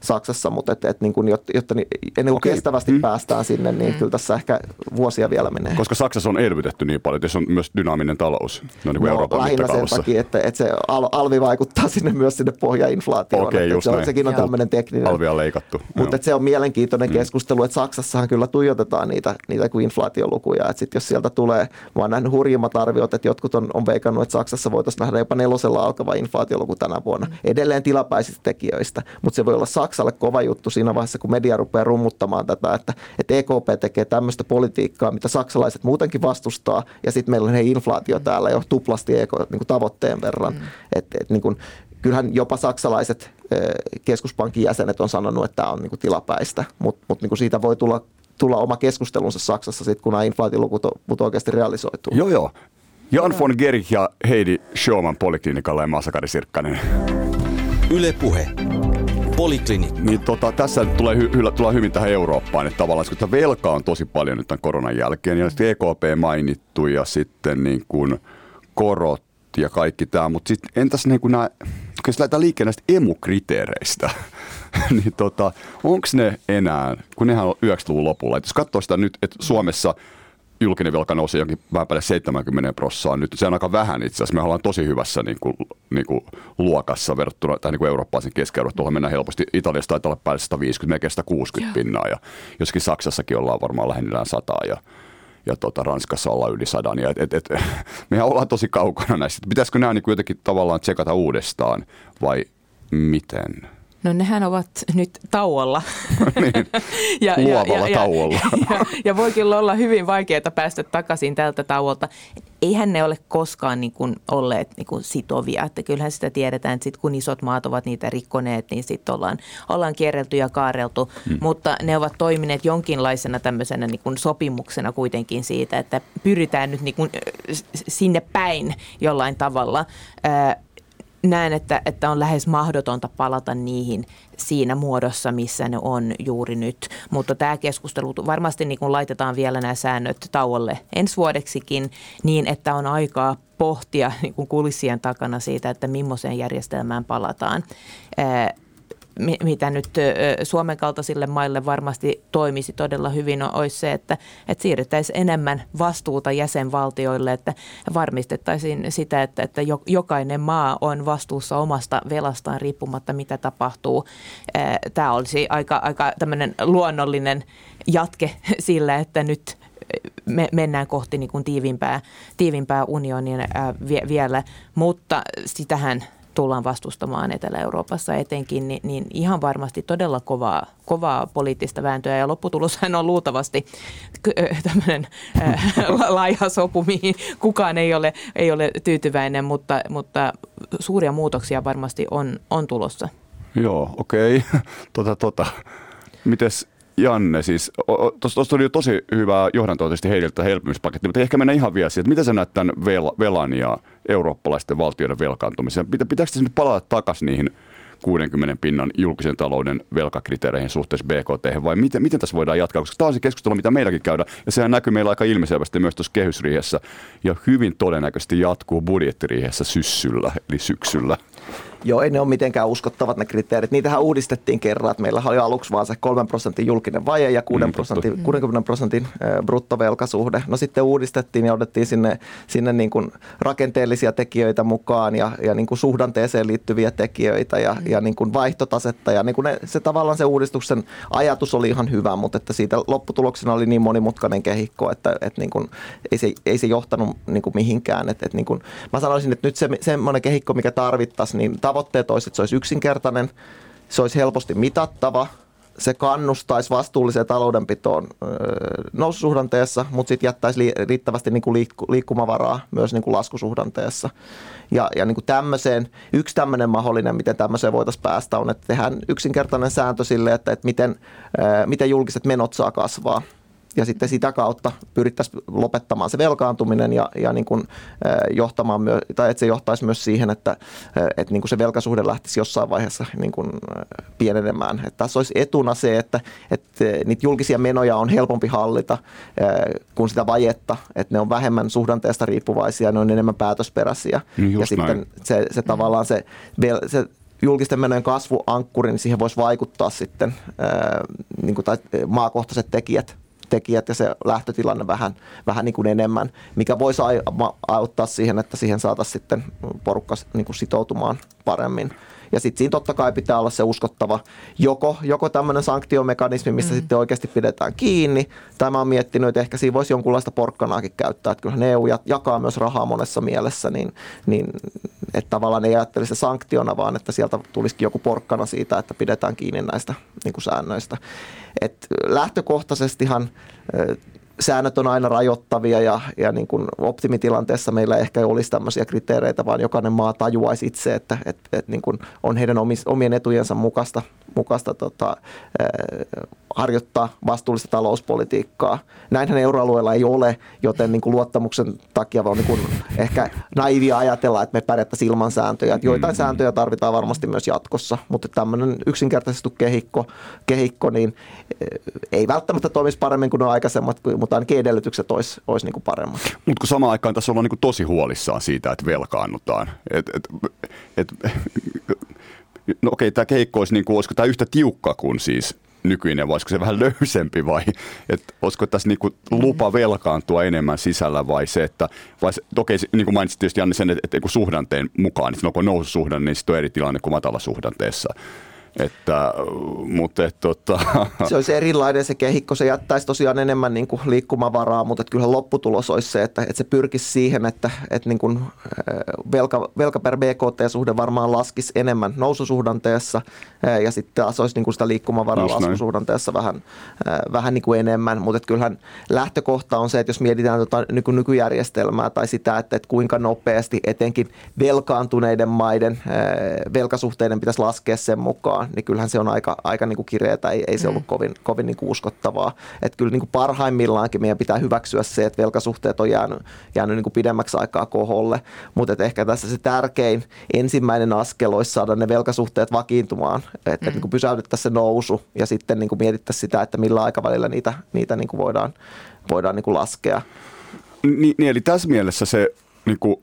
Saksassa mutta et, et, niin kuin, jotta, jotta ennen kuin okay. kestävästi mm. päästään sinne, niin mm. kyllä tässä ehkä vuosia vielä menee. Koska Saksassa on elvytetty niin paljon, että se on myös dynaaminen talous. No, niin kuin no Euroopan lähinnä sen takia, että, että se al, alvi vaikuttaa sinne myös sinne pohjainflaatioon. Okay, just se on, sekin on tämmöinen tekninen. Alvia on leikattu. Mutta se on mielenkiintoinen mm. keskustelu, että Saksassahan kyllä tuijotetaan niitä, niitä kuin inflaatiolukuja. Että sit jos sieltä tulee, mä oon nähnyt hurjimmat arviot, että jotkut on, on veikannut, että Saksassa voitaisiin nähdä jopa nelosella alkava inflaatioluku tänä vuonna. Mm. Edelleen tilapäisistä tekijöistä, mutta se voi olla Saksalle kova juttu siinä vaiheessa, kun media rupeaa rummuttamaan tätä, että, että EKP tekee tämmöistä politiikkaa, mitä saksalaiset muutenkin vastustaa, ja sitten meillä on he inflaatio täällä jo tuplasti EK, niin kuin tavoitteen verran. Mm. Et, et, niin kuin, kyllähän jopa saksalaiset keskuspankin jäsenet on sanonut, että tämä on niin kuin tilapäistä, mutta mut niin siitä voi tulla tulla oma keskustelunsa Saksassa, sit, kun nämä inflaatiolukut oikeasti realisoituu. Joo, joo. Jan von Gerich ja Heidi Schauman Poliklinikalla ja Masakari Sirkkanen. Yle Puhe. Poliklinikka. Niin tota, tässä tulee, hy, hy, tulee hyvin tähän Eurooppaan, että tavallaan että velka on tosi paljon nyt tämän koronan jälkeen, ja sitten EKP mainittu ja sitten niin kuin korot ja kaikki tämä, mutta sitten entäs niin kuin nämä, jos lähdetään liikkeen näistä emukriteereistä, [LAUGHS] niin tota, onko ne enää, kun nehän on 90-luvun lopulla, että jos katsoo sitä nyt, että Suomessa julkinen velka nousi jonkin vähän päälle 70 prosenttia nyt. Se on aika vähän itse asiassa. Me ollaan tosi hyvässä niin kuin, niin kuin luokassa verrattuna tähän niin eurooppalaisen keskiarvoon. Tuohon mennään helposti. Italiassa taitaa olla päälle 150, melkein 160 Joo. pinnaa. Ja joskin Saksassakin ollaan varmaan lähennillään 100 ja ja tota, Ranskassa ollaan yli sadan. Ja et, et, et, [LAUGHS] mehän ollaan tosi kaukana näistä. Pitäisikö nämä niin jotenkin tavallaan tsekata uudestaan vai miten? No nehän ovat nyt tauolla. [LAUGHS] niin, ja, luovalla ja, tauolla. [LAUGHS] Ja, ja, ja voi kyllä olla hyvin vaikeaa päästä takaisin tältä tauolta. Eihän ne ole koskaan niin kuin olleet niin kuin sitovia. Että kyllähän sitä tiedetään, että sit kun isot maat ovat niitä rikkoneet, niin sitten ollaan, ollaan kierrelty ja kaareltu. Hmm. Mutta ne ovat toimineet jonkinlaisena tämmöisenä niin kuin sopimuksena kuitenkin siitä, että pyritään nyt niin kuin sinne päin jollain tavalla näen, että, että on lähes mahdotonta palata niihin siinä muodossa, missä ne on juuri nyt. Mutta tämä keskustelu varmasti niin kun laitetaan vielä nämä säännöt tauolle ensi vuodeksikin niin, että on aikaa pohtia niin kulissien takana siitä, että millaiseen järjestelmään palataan mitä nyt Suomen kaltaisille maille varmasti toimisi todella hyvin, olisi se, että, että siirrettäisiin enemmän vastuuta jäsenvaltioille, että varmistettaisiin sitä, että, että jokainen maa on vastuussa omasta velastaan riippumatta, mitä tapahtuu. Tämä olisi aika, aika tämmöinen luonnollinen jatke [LAUGHS] sillä, että nyt me mennään kohti niin kuin tiivimpää, tiivimpää unionia vielä, mutta sitähän tullaan vastustamaan Etelä-Euroopassa etenkin, niin, niin ihan varmasti todella kovaa, kovaa poliittista vääntöä. Ja lopputuloshan on luultavasti tämmöinen [LAUGHS] laiha sopu, mihin kukaan ei ole, ei ole tyytyväinen, mutta, mutta suuria muutoksia varmasti on, on tulossa. Joo, okei. Okay. [LAUGHS] Tota, tota. Mites Janne, siis tuossa oli jo tosi hyvää johdantoa tietysti heiltä helpymispaketti, mutta ehkä mennä ihan vielä siihen, että miten sä näet tämän velan ja eurooppalaisten valtioiden velkaantumisen? Pitääkö se nyt palata takaisin niihin 60 pinnan julkisen talouden velkakriteereihin suhteessa BKT, vai miten, miten tässä voidaan jatkaa? Koska tämä on se keskustelu, mitä meilläkin käydään, ja sehän näkyy meillä aika ilmiselvästi myös tuossa kehysriihessä, ja hyvin todennäköisesti jatkuu budjettiriihessä syssyllä, eli syksyllä. Joo, ei ne ole mitenkään uskottavat ne kriteerit. Niitähän uudistettiin kerran, että meillä oli aluksi vaan se 3 prosentin julkinen vaje ja 6 mm, prosentin, 60 prosentin bruttovelkasuhde. No sitten uudistettiin ja otettiin sinne, sinne niin kuin rakenteellisia tekijöitä mukaan ja, ja niin kuin suhdanteeseen liittyviä tekijöitä ja, ja niin kuin vaihtotasetta. Ja niin kuin ne, se tavallaan se uudistuksen ajatus oli ihan hyvä, mutta että siitä lopputuloksena oli niin monimutkainen kehikko, että, että niin kuin, ei, se, ei se johtanut niin kuin mihinkään. Että, että niin kuin, mä sanoisin, että nyt se semmoinen kehikko, mikä tarvittaisiin, niin tavoitteet olisi, että se olisi yksinkertainen, se olisi helposti mitattava, se kannustaisi vastuulliseen taloudenpitoon noususuhdanteessa, mutta sitten jättäisi riittävästi niin kuin liikkumavaraa myös niin kuin laskusuhdanteessa. Ja, ja niin kuin tämmöiseen, yksi tämmöinen mahdollinen, miten tämmöiseen voitaisiin päästä, on, että tehdään yksinkertainen sääntö sille, että, että miten, miten julkiset menot saa kasvaa ja sitten sitä kautta pyrittäisiin lopettamaan se velkaantuminen ja, ja niin kuin, johtamaan myö, tai että se johtaisi myös siihen, että, että niin kuin se velkasuhde lähtisi jossain vaiheessa niin kuin pienenemään. Että tässä olisi etuna se, että, että niitä julkisia menoja on helpompi hallita kuin sitä vajetta, että ne on vähemmän suhdanteesta riippuvaisia, ne on enemmän päätösperäisiä. Mm, ja sitten se, se tavallaan se, se julkisten menojen kasvuankkuri, niin siihen voisi vaikuttaa sitten ää, niin kuin, tai maakohtaiset tekijät tekijät ja se lähtötilanne vähän, vähän niin kuin enemmän, mikä voisi auttaa siihen, että siihen saataisiin sitten porukka niin kuin sitoutumaan paremmin. Ja sitten siinä totta kai pitää olla se uskottava joko, joko tämmöinen sanktiomekanismi, missä mm. sitten oikeasti pidetään kiinni. Tai mä oon miettinyt, että ehkä siinä voisi jonkunlaista porkkanaakin käyttää. Että kyllähän EU jakaa myös rahaa monessa mielessä, niin, niin että tavallaan ei ajattele se sanktiona, vaan että sieltä tulisikin joku porkkana siitä, että pidetään kiinni näistä niin kuin säännöistä. Et lähtökohtaisestihan säännöt on aina rajoittavia ja, ja niin kuin optimitilanteessa meillä ehkä ei olisi tämmöisiä kriteereitä, vaan jokainen maa tajuaisi itse, että, että, että niin kuin on heidän omis, omien etujensa mukaista, mukaista tota, harjoittaa vastuullista talouspolitiikkaa. Näinhän euroalueella ei ole, joten niin kuin luottamuksen takia on niin kuin ehkä naivia ajatella, että me pärjättäisiin ilman sääntöjä. Että joitain sääntöjä tarvitaan varmasti myös jatkossa, mutta tämmöinen yksinkertaisesti kehikko, kehikko niin eh, ei välttämättä toimisi paremmin kuin nuo aikaisemmat, mutta ainakin edellytykset olisi, olisi niin paremmat. Mutta kun samaan aikaan tässä ollaan niin tosi huolissaan siitä, että velkaannutaan. Et, et, et, no okei, tämä keikko olisi, niin kuin, olisiko tämä yhtä tiukka kuin siis nykyinen, vai olisiko se vähän löysempi vai että olisiko tässä niin kuin lupa velkaantua enemmän sisällä vai se, että vai se, okei, niin kuin mainitsit tietysti Janne sen, että, että suhdanteen mukaan, niin kun on noususuhdanne, niin sitten on eri tilanne kuin matalasuhdanteessa. Että, mutta et, tota... [LAUGHS] Se olisi erilainen se kehikko, se jättäisi tosiaan enemmän niin kuin liikkumavaraa, mutta kyllä lopputulos olisi se, että, että se pyrkisi siihen, että, että niin kuin velka, velka per BKT-suhde varmaan laskisi enemmän noususuhdanteessa ja sitten taas olisi niin kuin sitä liikkumavaraa Just laskusuhdanteessa näin. vähän, vähän niin kuin enemmän, mutta että kyllähän lähtökohta on se, että jos mietitään tota niin kuin nykyjärjestelmää tai sitä, että, että kuinka nopeasti etenkin velkaantuneiden maiden velkasuhteiden pitäisi laskea sen mukaan, mukaan, niin kyllähän se on aika, aika niin kuin kireetä, ei, ei se ollut mm. kovin, kovin niin kuin uskottavaa. Että kyllä niin kuin parhaimmillaankin meidän pitää hyväksyä se, että velkasuhteet on jäänyt, jäänyt niin kuin pidemmäksi aikaa koholle, mutta ehkä tässä se tärkein ensimmäinen askel olisi saada ne velkasuhteet vakiintumaan, että mm. niin kuin pysäytettäisiin se nousu ja sitten niin kuin mietittäisiin sitä, että millä aikavälillä niitä, niitä niin kuin voidaan, voidaan niin kuin laskea. Niin, niin, eli tässä mielessä se niin kuin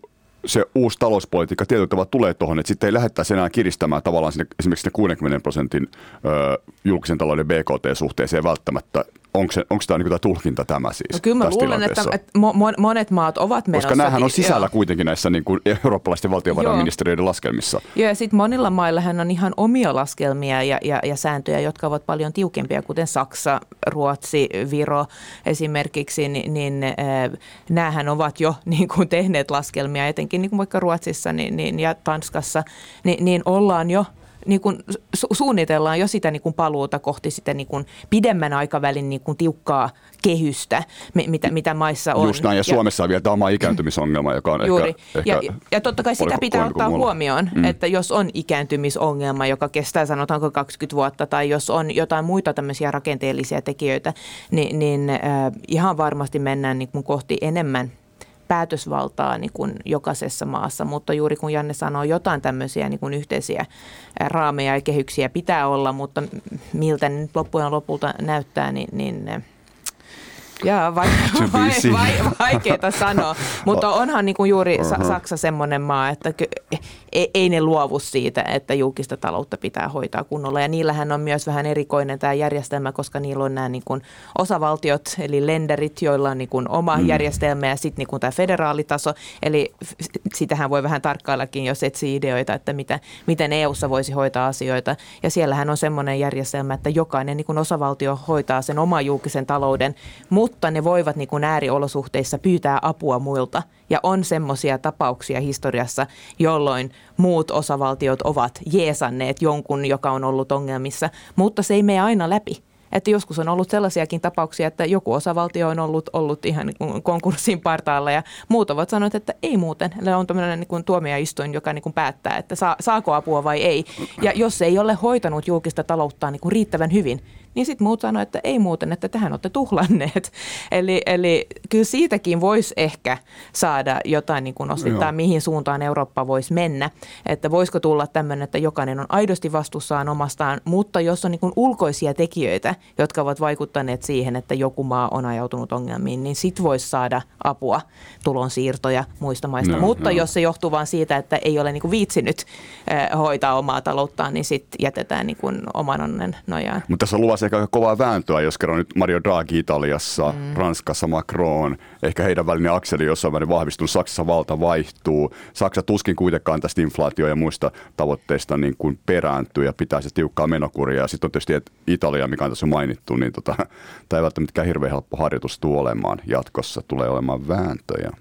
se uusi talouspolitiikka tietyllä tavalla tulee tuohon, että sitten ei lähdettäisi enää kiristämään tavallaan sinne, esimerkiksi sinne 60 prosentin ö, julkisen talouden BKT-suhteeseen välttämättä onko, se, onko tämä, niin tämä tulkinta tämä siis? No kyllä mä luulen, että, että mo- monet maat ovat menossa. Koska näähän on sisällä joo. kuitenkin näissä niin kuin [LAUGHS] eurooppalaisten valtiovarainministeriöiden laskelmissa. Joo, ja sitten monilla maillahan on ihan omia laskelmia ja, ja, ja sääntöjä, jotka ovat paljon tiukempia, kuten Saksa, Ruotsi, Viro esimerkiksi, niin, niin äh, näähän ovat jo [LAUGHS] niin kuin tehneet laskelmia, etenkin niin kuin vaikka Ruotsissa niin, niin, ja Tanskassa, niin, niin ollaan jo – niin kuin su- suunnitellaan jo sitä niin kuin paluuta kohti sitä niin kuin pidemmän aikavälin niin kuin tiukkaa kehystä, mitä, mitä maissa on. Just näin, ja Suomessa ja, on vielä tämä oma ikääntymisongelma, joka on juuri. ehkä, ja, ehkä ja totta kai sitä pitää ottaa huomioon, mm. että jos on ikääntymisongelma, joka kestää sanotaanko 20 vuotta, tai jos on jotain muita tämmöisiä rakenteellisia tekijöitä, niin, niin äh, ihan varmasti mennään niin kuin kohti enemmän päätösvaltaa niin kuin jokaisessa maassa, mutta juuri kun Janne sanoo, jotain tämmöisiä niin kuin yhteisiä raameja ja kehyksiä pitää olla, mutta miltä ne nyt loppujen lopulta näyttää, niin, niin Jaa, vai, [LAUGHS] vai, vai, vaikeaa sanoa, mutta [LAUGHS] onhan niin kuin juuri uh-huh. Saksa semmoinen maa, että ei, ei ne luovu siitä, että julkista taloutta pitää hoitaa kunnolla. Ja niillähän on myös vähän erikoinen tämä järjestelmä, koska niillä on nämä niin kuin osavaltiot, eli lenderit, joilla on niin kuin oma mm. järjestelmä ja sitten niin tämä federaalitaso. Eli sitähän voi vähän tarkkaillakin, jos etsii ideoita, että mitä, miten EU-ssa voisi hoitaa asioita. Ja siellähän on semmoinen järjestelmä, että jokainen niin kuin osavaltio hoitaa sen oman julkisen talouden, mutta ne voivat niin kuin ääriolosuhteissa pyytää apua muilta. Ja on semmoisia tapauksia historiassa, jolloin muut osavaltiot ovat jeesanneet jonkun, joka on ollut ongelmissa, mutta se ei mene aina läpi. Että joskus on ollut sellaisiakin tapauksia, että joku osavaltio on ollut, ollut ihan niin konkurssin partaalla ja muut ovat sanoneet, että ei muuten. Ne on tämmöinen niin kuin tuomioistuin, joka niin kuin päättää, että saa, saako apua vai ei. Ja jos ei ole hoitanut julkista talouttaan niin riittävän hyvin, niin sitten muut sanoivat, että ei muuten, että tähän olette tuhlanneet. [LAUGHS] Eli, eli kyllä siitäkin voisi ehkä saada jotain niin kuin osittain, mihin suuntaan Eurooppa voisi mennä. Että voisiko tulla tämmöinen, että jokainen on aidosti vastuussaan omastaan, mutta jos on niin kuin ulkoisia tekijöitä, jotka ovat vaikuttaneet siihen, että joku maa on ajautunut ongelmiin, niin sit voisi saada apua, tulonsiirtoja muista maista. No, mutta no. jos se johtuu vain siitä, että ei ole niin kuin viitsinyt hoitaa omaa talouttaan, niin sitten jätetään niin kuin oman onnen nojaan. Mutta tässä on luvassa ehkä aika kovaa vääntöä, jos kerran nyt Mario Draghi Italiassa, mm. Ranskassa Macron, ehkä heidän välinen akseli jossain määrin vahvistunut, Saksassa valta vaihtuu. Saksa tuskin kuitenkaan tästä inflaatio- ja muista tavoitteista niin kuin perääntyy ja pitää se tiukkaa menokuria. Ja sitten on tietysti että Italia, mikä on tässä mainittu, niin tota, [LAUGHS] tämä ei välttämättä hirveän helppo harjoitus tule olemaan jatkossa, tulee olemaan vääntöjä.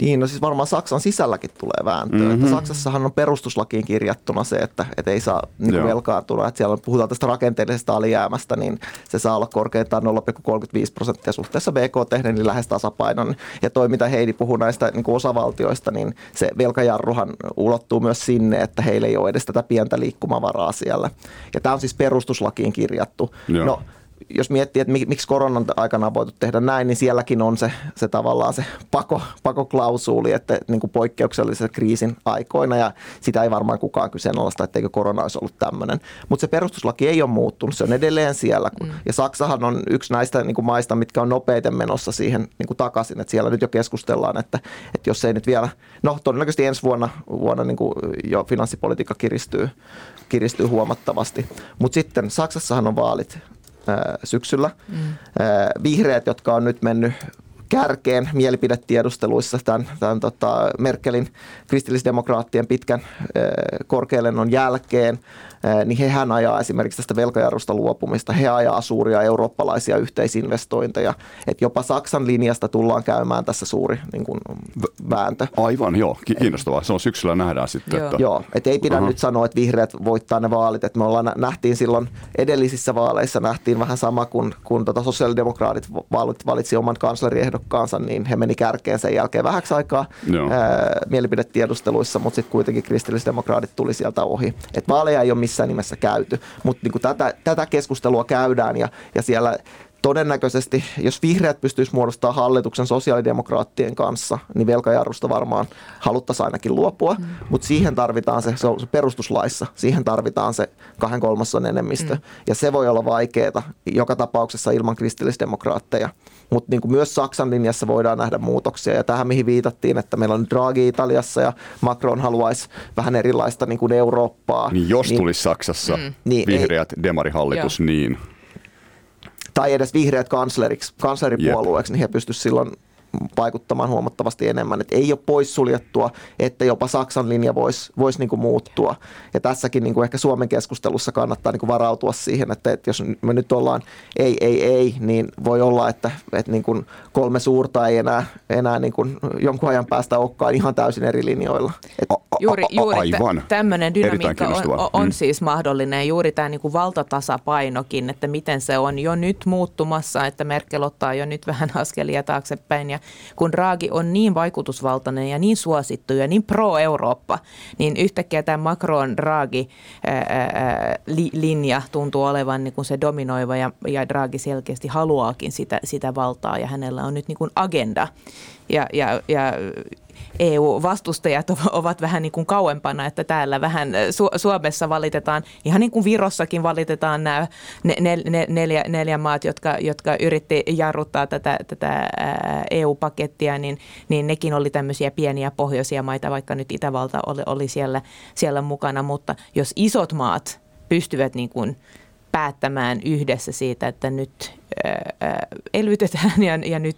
Niin, no siis varmaan Saksan sisälläkin tulee vääntöä. Mm-hmm. Että Saksassahan on perustuslakiin kirjattuna se, että, että ei saa niin velkaantua. Että siellä puhutaan tästä rakenteellisesta alijäämästä, niin se saa olla korkeintaan 0,35 prosenttia suhteessa BKT, niin lähes tasapainon. Ja toi, mitä Heidi puhui näistä niin kuin osavaltioista, niin se velkajarruhan ulottuu myös sinne, että heillä ei ole edes tätä pientä liikkumavaraa siellä. Ja tämä on siis perustuslakiin kirjattu. Joo. No, jos miettii, että miksi koronan aikana on voitu tehdä näin, niin sielläkin on se, se tavallaan se pako, pakoklausuuli, että niin kuin poikkeuksellisen kriisin aikoina, ja sitä ei varmaan kukaan kyseenalaista, etteikö korona olisi ollut tämmöinen. Mutta se perustuslaki ei ole muuttunut, se on edelleen siellä. Mm. Ja Saksahan on yksi näistä niin kuin maista, mitkä on nopeiten menossa siihen niin kuin takaisin, että siellä nyt jo keskustellaan, että, että jos ei nyt vielä, no todennäköisesti ensi vuonna, vuonna niin kuin jo finanssipolitiikka kiristyy, kiristyy huomattavasti. Mutta sitten Saksassahan on vaalit syksyllä. Mm. Vihreät, jotka on nyt mennyt kärkeen mielipidetiedusteluissa tämän, tämän tota Merkelin kristillisdemokraattien pitkän korkealennon jälkeen niin hehän ajaa esimerkiksi tästä velkajarrusta luopumista. He ajaa suuria eurooppalaisia yhteisinvestointeja. Että jopa Saksan linjasta tullaan käymään tässä suuri niin kuin, vääntö. Aivan, joo. Kiinnostavaa. Se on syksyllä nähdään sitten. Joo, että... joo et ei pidä uh-huh. nyt sanoa, että vihreät voittaa ne vaalit. Et me ollaan nähtiin silloin edellisissä vaaleissa nähtiin vähän sama kuin kun tota sosiaalidemokraatit valitsi oman kansleriehdokkaansa, niin he meni kärkeen sen jälkeen vähäksi aikaa ää, mielipidetiedusteluissa, mutta sitten kuitenkin kristillisdemokraatit tuli sieltä ohi. Et vaaleja ei ole missään nimessä käyty. Mutta niin tätä, tätä keskustelua käydään ja, ja siellä todennäköisesti, jos vihreät pystyisi muodostamaan hallituksen sosiaalidemokraattien kanssa, niin velkajarrusta varmaan haluttaisiin ainakin luopua, mm. mutta siihen tarvitaan se, se on perustuslaissa, siihen tarvitaan se kahden kolmasosan enemmistö, mm. ja se voi olla vaikeaa joka tapauksessa ilman kristillisdemokraatteja. Mutta niin myös Saksan linjassa voidaan nähdä muutoksia, ja tähän mihin viitattiin, että meillä on Draghi Italiassa, ja Macron haluaisi vähän erilaista niin kuin Eurooppaa. Niin jos niin, tulisi Saksassa mm. niin, vihreät ei, demarihallitus, Joo. niin tai edes vihreät kansleriksi, kansleripuolueeksi, niin he pystyisivät silloin vaikuttamaan huomattavasti enemmän. Et ei ole poissuljettua, että jopa Saksan linja voisi vois niinku muuttua. Ja tässäkin niinku ehkä Suomen keskustelussa kannattaa niinku varautua siihen, että, että jos me nyt ollaan ei, ei, ei, niin voi olla, että, että niinku kolme suurta ei enää, enää niinku jonkun ajan päästä olekaan ihan täysin eri linjoilla. Et, juuri juuri Aivan. tämmöinen dynamiikka on, on mm. siis mahdollinen. Juuri tämä niinku valtatasapainokin, että miten se on jo nyt muuttumassa, että Merkel ottaa jo nyt vähän askelia taaksepäin ja kun Draghi on niin vaikutusvaltainen ja niin suosittu ja niin pro-Eurooppa, niin yhtäkkiä tämä Macron-Draghi-linja tuntuu olevan niin kuin se dominoiva ja, ja Draghi selkeästi haluaakin sitä, sitä valtaa ja hänellä on nyt niin kuin agenda. Ja, ja, ja EU-vastustajat [LAUGHS] ovat vähän niin kuin kauempana, että täällä vähän Su- Suomessa valitetaan, ihan niin kuin Virossakin valitetaan nämä nel- nel- neljä, neljä maat, jotka, jotka yritti jarruttaa tätä, tätä EU-pakettia, niin, niin nekin oli tämmöisiä pieniä pohjoisia maita, vaikka nyt Itävalta oli, oli siellä, siellä mukana, mutta jos isot maat pystyvät niin kuin päättämään yhdessä siitä, että nyt elvytetään ja, ja nyt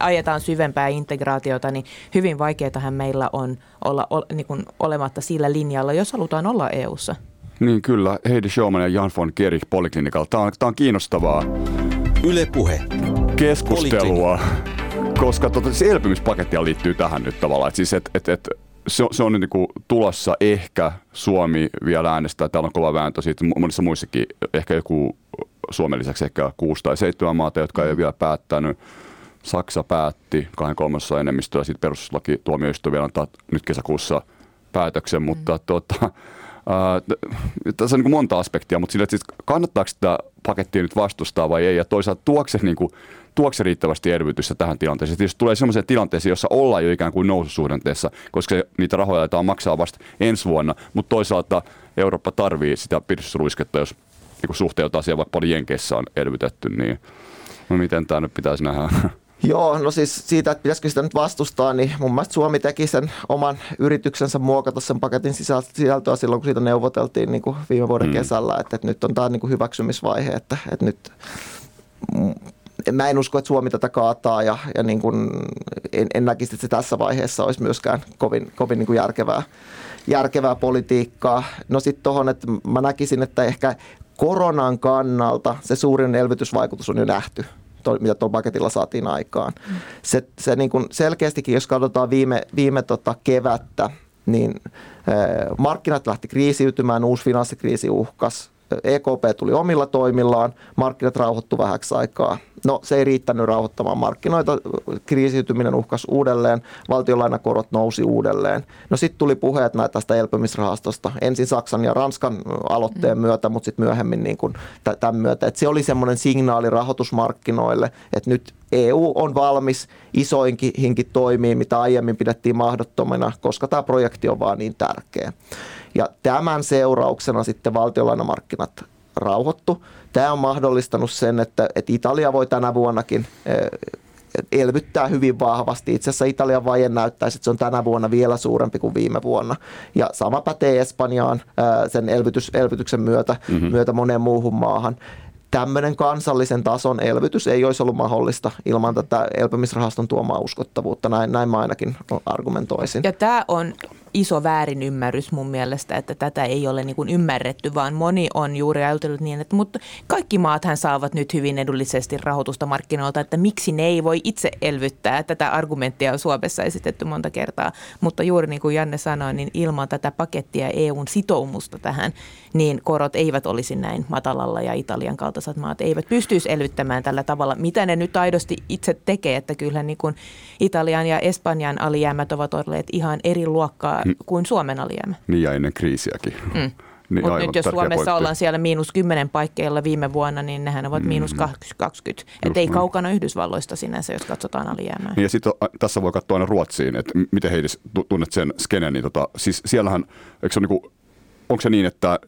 ajetaan syvempää integraatiota, niin hyvin vaikeatahan meillä on olla o, niin kuin olematta sillä linjalla, jos halutaan olla EU:ssa. Niin kyllä, Heidi Schauman ja Jan von Kierig Poliklinikalla. Tämä on, tämä on kiinnostavaa. Yle Puhe. Keskustelua, koska tota, se elpymispaketti liittyy tähän nyt tavallaan. Et siis et, et, et, se, se on nyt niin tulossa ehkä Suomi vielä äänestää. Täällä on kova vääntö siitä monissa muissakin, ehkä joku Suomen lisäksi ehkä kuusi tai seitsemän maata, jotka ei ole vielä päättänyt. Saksa päätti kahden kolmasosan enemmistöä, sitten perustuslaki tuomioistuin vielä antaa nyt kesäkuussa päätöksen, mm. mutta tota, äh, tässä on niin monta aspektia, mutta sillä, että siis kannattaako sitä pakettia nyt vastustaa vai ei, ja toisaalta tuokse niin kuin, tuokse riittävästi elvytystä tähän tilanteeseen. Jos tulee sellaiseen tilanteeseen, jossa ollaan jo ikään kuin noususuhdanteessa, koska niitä rahoja aletaan maksaa vasta ensi vuonna, mutta toisaalta Eurooppa tarvii sitä piristysruisketta, jos niin suhteutaa asiaan vaikka paljon Jenkeissä on elvytetty, niin no miten tämä nyt pitäisi nähdä? [LAUGHS] Joo, no siis siitä, että pitäisikö sitä nyt vastustaa, niin mun mielestä Suomi teki sen oman yrityksensä muokata sen paketin sisältöä silloin, kun siitä neuvoteltiin niin kuin viime vuoden mm. kesällä, että, että nyt on tämä niin kuin hyväksymisvaihe, että, että nyt mä en usko, että Suomi tätä kaataa ja, ja niin kuin en, en näkisi, että se tässä vaiheessa olisi myöskään kovin, kovin niin kuin järkevää, järkevää politiikkaa. No sitten tuohon, että mä näkisin, että ehkä koronan kannalta se suurin elvytysvaikutus on jo nähty mitä tuolla paketilla saatiin aikaan. Mm. Se, se niin kuin selkeästikin, jos katsotaan viime, viime tota kevättä, niin markkinat lähti kriisiytymään, uusi finanssikriisi uhkas, EKP tuli omilla toimillaan, markkinat rauhoittu vähäksi aikaa No se ei riittänyt rauhoittamaan markkinoita, kriisiytyminen uhkasi uudelleen, valtionlainakorot nousi uudelleen. No sitten tuli puheet näitä tästä elpymisrahastosta, ensin Saksan ja Ranskan aloitteen myötä, mutta sitten myöhemmin niin kuin tämän myötä. Et se oli semmoinen signaali rahoitusmarkkinoille, että nyt EU on valmis isoinkin toimii, mitä aiemmin pidettiin mahdottomana, koska tämä projekti on vaan niin tärkeä. Ja tämän seurauksena sitten valtiolainamarkkinat rauhoittu. Tämä on mahdollistanut sen, että, että Italia voi tänä vuonnakin elvyttää hyvin vahvasti. Itse asiassa Italian vaje näyttäisi, että se on tänä vuonna vielä suurempi kuin viime vuonna. Ja sama pätee Espanjaan sen elvytys, elvytyksen myötä, mm-hmm. myötä moneen muuhun maahan tämmöinen kansallisen tason elvytys ei olisi ollut mahdollista ilman tätä elpymisrahaston tuomaa uskottavuutta. Näin, näin mä ainakin argumentoisin. Ja tämä on iso väärinymmärrys mun mielestä, että tätä ei ole niin kuin ymmärretty, vaan moni on juuri ajatellut niin, että mutta kaikki maathan saavat nyt hyvin edullisesti rahoitusta markkinoilta, että miksi ne ei voi itse elvyttää. Tätä argumenttia on Suomessa esitetty monta kertaa, mutta juuri niin kuin Janne sanoi, niin ilman tätä pakettia EUn sitoumusta tähän, niin korot eivät olisi näin matalalla ja Italian kaltaiset maat eivät pystyisi elvyttämään tällä tavalla, mitä ne nyt aidosti itse tekee, että kyllä niin kuin Italian ja Espanjan alijäämät ovat olleet ihan eri luokkaa mm. kuin Suomen alijäämä. Niin ja ennen kriisiäkin. Mm. [LAUGHS] Niin Mutta nyt jos Suomessa pointti. ollaan siellä miinus 10 paikkeilla viime vuonna, niin nehän ovat miinus 20. Mm. Että ei kaukana Yhdysvalloista sinänsä, jos katsotaan alijäämää. Niin ja sitten tässä voi katsoa aina Ruotsiin, että miten Heidis tunnet sen skenen. Niin tota, siis siellähän, eikö se ole niinku, onko se niin, että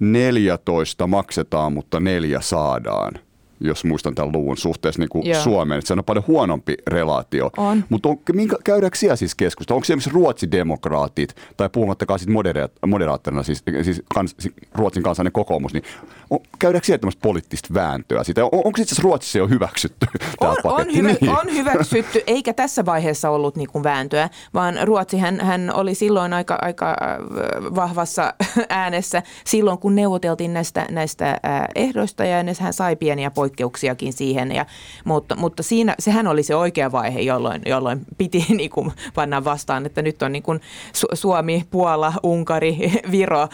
14 maksetaan, mutta neljä saadaan – jos muistan tämän luvun suhteessa niin kuin Suomeen, että se on paljon huonompi relaatio. On. Mutta on, minkä, käydäänkö siellä siis keskustelua? Onko esimerkiksi ruotsidemokraatit, tai puhumattakaan siis moderaat, moderaattorina, siis, siis, kans, siis Ruotsin kansallinen kokoomus, niin on, käydäänkö siellä tämmöistä poliittista vääntöä siitä? On, onko itse asiassa Ruotsissa jo hyväksytty tämä on, paketti? On, hyvä, niin. on hyväksytty, [LAUGHS] eikä tässä vaiheessa ollut niin kuin vääntöä, vaan Ruotsi hän, hän oli silloin aika, aika äh, vahvassa [LAUGHS] äänessä silloin, kun neuvoteltiin näistä, näistä äh, ehdoista, ja hän sai pieniä poikkeuksia poikkeuksiakin siihen, ja, mutta, mutta siinä, sehän oli se oikea vaihe, jolloin, jolloin piti [LAUGHS] niin kuin panna vastaan, että nyt on niin kuin Suomi, Puola, Unkari, [LAUGHS] Viro,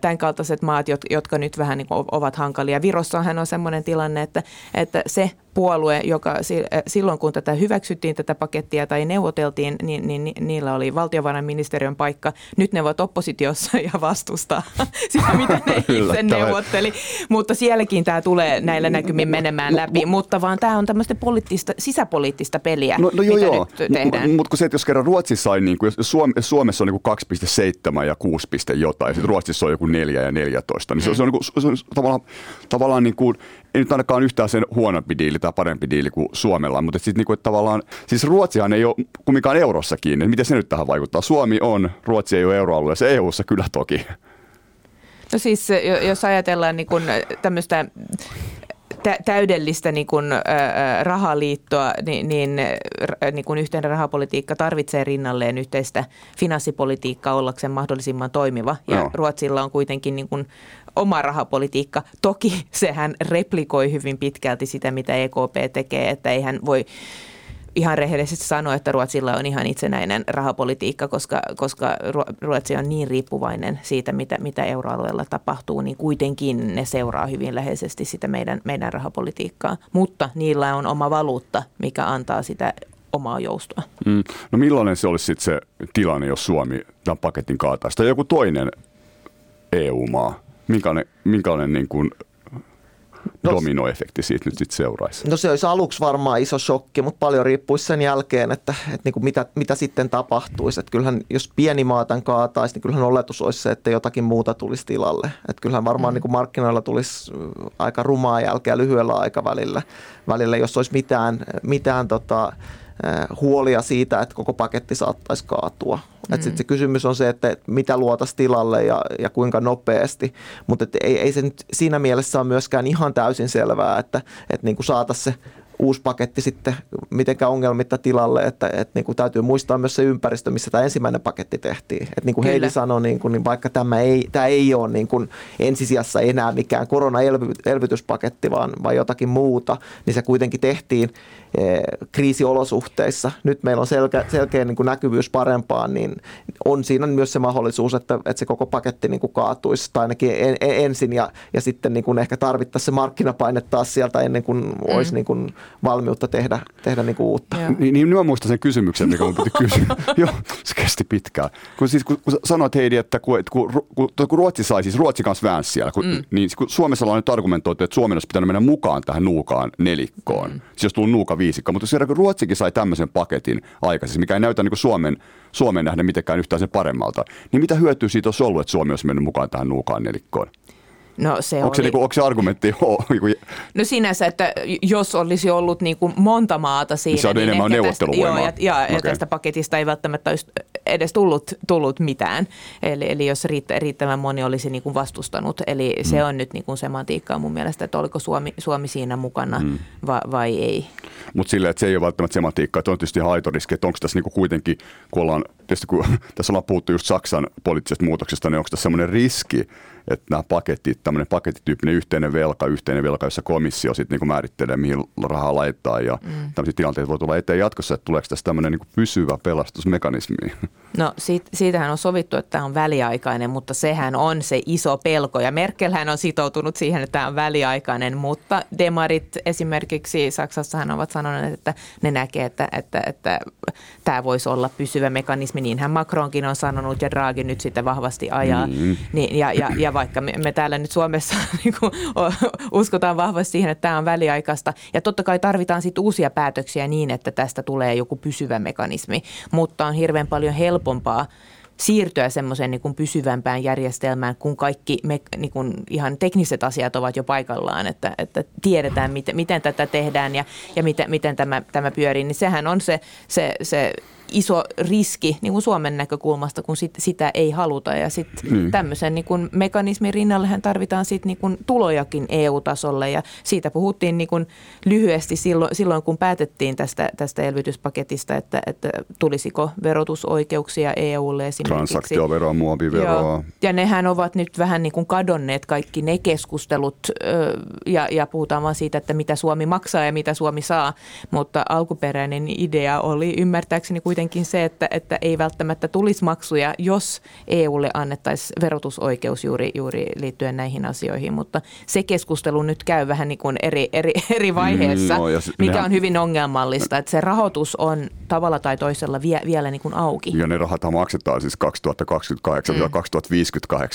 tämän kaltaiset maat, jotka nyt vähän niin kuin ovat hankalia. Virossahan on sellainen tilanne, että, että se puolue, joka äh, silloin kun tätä hyväksyttiin, tätä pakettia tai neuvoteltiin, niin, niin, niin niillä oli valtiovarainministeriön paikka. Nyt ne ovat oppositiossa ja vastustaa [LAUGHS] sitä, mitä ne [LAUGHS] itse neuvotteli. Mutta sielläkin tämä tulee näillä näkymin menemään läpi. Mutta vaan tämä on tämmöistä poliittista, sisäpoliittista peliä, no, no joo, mitä joo. nyt tehdään. Mutta mut se, että jos kerran Ruotsissa sai, niin kuin, Suom- Suomessa on niin 2,7 ja 6, jotain, ja sitten Ruotsissa on joku 4 ja 14, niin se, mm. se on, niin kuin, se on tavallaan, tavallaan niin kuin, ei nyt ainakaan yhtään sen huonompi diili tai parempi diili kuin Suomella, mutta sitten niinku, tavallaan, siis Ruotsihan ei ole kumminkaan eurossa kiinni. Miten se nyt tähän vaikuttaa? Suomi on, Ruotsi ei ole euroalueessa, EUssa kyllä toki. No siis jos ajatellaan niin kun tämmöistä täydellistä niin kuin, rahaliittoa, niin, niin, niin kuin yhteinen rahapolitiikka tarvitsee rinnalleen yhteistä finanssipolitiikkaa ollakseen mahdollisimman toimiva. Ja no. Ruotsilla on kuitenkin niin kuin oma rahapolitiikka. Toki sehän replikoi hyvin pitkälti sitä, mitä EKP tekee, että eihän voi ihan rehellisesti sanoa, että Ruotsilla on ihan itsenäinen rahapolitiikka, koska, koska Ruotsi on niin riippuvainen siitä, mitä, mitä euroalueella tapahtuu, niin kuitenkin ne seuraa hyvin läheisesti sitä meidän, meidän rahapolitiikkaa. Mutta niillä on oma valuutta, mikä antaa sitä omaa joustoa. Mm. No millainen se olisi sitten se tilanne, jos Suomi tämän paketin kaataisi tai joku toinen EU-maa? Minkälainen, minkälainen niin kuin no, dominoefekti siitä nyt sitten seuraisi? No se olisi aluksi varmaan iso shokki, mutta paljon riippuisi sen jälkeen, että, että niin kuin mitä, mitä sitten tapahtuisi. Että kyllähän jos pieni maa tämän kaataisi, niin kyllähän oletus olisi se, että jotakin muuta tulisi tilalle. Että kyllähän varmaan mm. niin kuin markkinoilla tulisi aika rumaa jälkeä lyhyellä aikavälillä, välillä, jos olisi mitään, mitään tota, huolia siitä, että koko paketti saattaisi kaatua. Mm. Sitten se kysymys on se, että mitä luotaisiin tilalle ja, ja kuinka nopeasti, mutta ei, ei se nyt siinä mielessä ole myöskään ihan täysin selvää, että, että niin saataisiin se uusi paketti sitten mitenkään ongelmitta tilalle, että, että niin kuin täytyy muistaa myös se ympäristö, missä tämä ensimmäinen paketti tehtiin. Että niin kuin Heidi sanoi, niin, kuin, niin vaikka tämä ei, tämä ei ole niin kuin ensisijassa enää mikään koronaelvytyspaketti, vaan, vaan jotakin muuta, niin se kuitenkin tehtiin Eh, kriisiolosuhteissa. Nyt meillä on selkeä, selkeä niin kuin näkyvyys parempaan, niin on siinä myös se mahdollisuus, että, että se koko paketti niin kuin kaatuisi tai ainakin en, en, ensin ja, ja sitten niin kuin ehkä tarvittaisiin se markkinapaine taas sieltä ennen kuin mm. olisi niin kuin valmiutta tehdä, tehdä niin kuin uutta. Niin, niin mä muistan sen kysymyksen, mikä mun piti kysyä. [LAUGHS] Joo, se kesti pitkään. Kun, siis, kun, kun sanoit Heidi, että kun, kun, kun, kun Ruotsi sai, siis Ruotsi kanssa väänsi siellä, kun, mm. niin kun Suomessa on nyt argumentoitu, että Suomen olisi pitänyt mennä mukaan tähän nuukaan nelikkoon. Mm. Siis jos tullut nuuka viisikko. Mutta jos Ruotsikin sai tämmöisen paketin aikaisemmin, mikä ei näytä niin Suomen, Suomen nähden mitenkään yhtään sen paremmalta, niin mitä hyötyä siitä olisi ollut, että Suomi olisi mennyt mukaan tähän nuukaan nelikkoon? No, se onko, oli... se, niinku, onko se argumentti? [LAUGHS] Niinku... No sinänsä, että jos olisi ollut niin kuin monta maata siinä, se on niin enemmän neuvotteluvoimaa. Joo, ja, ja, okay. tästä paketista ei välttämättä olisi edes tullut, tullut mitään. Eli, eli jos riittä, riittävän moni olisi niin kuin vastustanut. Eli mm. se on nyt niin kuin semantiikkaa mun mielestä, että oliko Suomi, Suomi siinä mukana mm. va, vai ei. Mutta sille, että se ei ole välttämättä semantiikkaa, että on tietysti haitoriski, että onko tässä niin kuin kuitenkin, kun ollaan, tietysti kun [LAUGHS] tässä ollaan puhuttu just Saksan poliittisesta muutoksesta, niin onko tässä semmoinen riski, että nämä paketit, tämmöinen pakettityyppinen yhteinen velka, yhteinen velka, jossa komissio sitten niin määrittelee, mihin rahaa laittaa ja mm. tämmöisiä tilanteita voi tulla eteen jatkossa, että tuleeko tässä tämmöinen niin pysyvä pelastusmekanismi? No siitä, siitähän on sovittu, että tämä on väliaikainen, mutta sehän on se iso pelko ja Merkelhän on sitoutunut siihen, että tämä on väliaikainen, mutta demarit esimerkiksi Saksassahan ovat sanoneet, että ne näkee, että, että, että tämä voisi olla pysyvä mekanismi, niinhän Macronkin on sanonut ja Draghi nyt sitä vahvasti ajaa mm. niin, ja, ja, ja vaikka me, me täällä nyt Suomessa [LAUGHS] niin kuin, uskotaan vahvasti siihen, että tämä on väliaikaista. Ja totta kai tarvitaan sitten uusia päätöksiä niin, että tästä tulee joku pysyvä mekanismi, mutta on hirveän paljon helpompaa siirtyä semmoiseen niin pysyvämpään järjestelmään, kun kaikki me, niin kuin ihan tekniset asiat ovat jo paikallaan, että, että tiedetään, miten, miten tätä tehdään ja, ja miten, miten tämä, tämä pyörii, niin sehän on se, se, se iso riski niin kuin Suomen näkökulmasta, kun sit, sitä ei haluta. Ja sitten mm. tämmöisen niin kuin mekanismin rinnallehan tarvitaan sit niin kuin tulojakin EU-tasolle ja siitä puhuttiin niin kuin lyhyesti silloin, silloin, kun päätettiin tästä, tästä elvytyspaketista, että, että tulisiko verotusoikeuksia EUlle esimerkiksi. Transaktioveroa, muoviveroa. Joo. Ja nehän ovat nyt vähän niin kuin kadonneet kaikki ne keskustelut ja, ja puhutaan vaan siitä, että mitä Suomi maksaa ja mitä Suomi saa, mutta alkuperäinen idea oli ymmärtääkseni kuitenkin kuitenkin se, että, että ei välttämättä tulisi maksuja, jos EUlle annettaisiin verotusoikeus juuri, juuri liittyen näihin asioihin, mutta se keskustelu nyt käy vähän niin kuin eri, eri, eri vaiheessa, mm, no, mikä nehän... on hyvin ongelmallista, että se rahoitus on tavalla tai toisella vie, vielä niin kuin auki. Ja ne rahat maksetaan siis 2028-2058,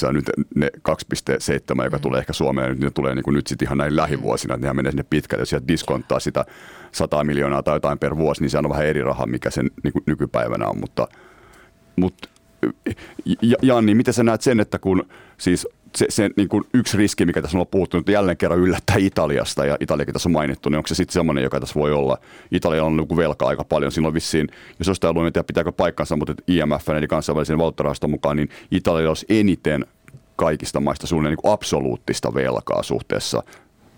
mm. nyt ne 2,7, joka mm. tulee ehkä Suomeen, nyt ne tulee niin kuin nyt sitten ihan näin lähivuosina, että nehän menee sinne pitkälle, jos sieltä diskonttaa sitä 100 miljoonaa tai jotain per vuosi, niin se on vähän eri raha, mikä sen niin nykypäivänä on. Mutta, mutta Janni, miten sä näet sen, että kun siis se, se niin kuin yksi riski, mikä tässä on puhuttu, että jälleen kerran yllättää Italiasta, ja Italiakin tässä on mainittu, niin onko se sitten semmoinen, joka tässä voi olla? Italia on niin velka aika paljon, silloin vissiin, jos jostain luin, että pitääkö paikkansa, mutta IMF, eli kansainvälisen valuuttarahaston mukaan, niin Italia olisi eniten kaikista maista suunnilleen niin absoluuttista velkaa suhteessa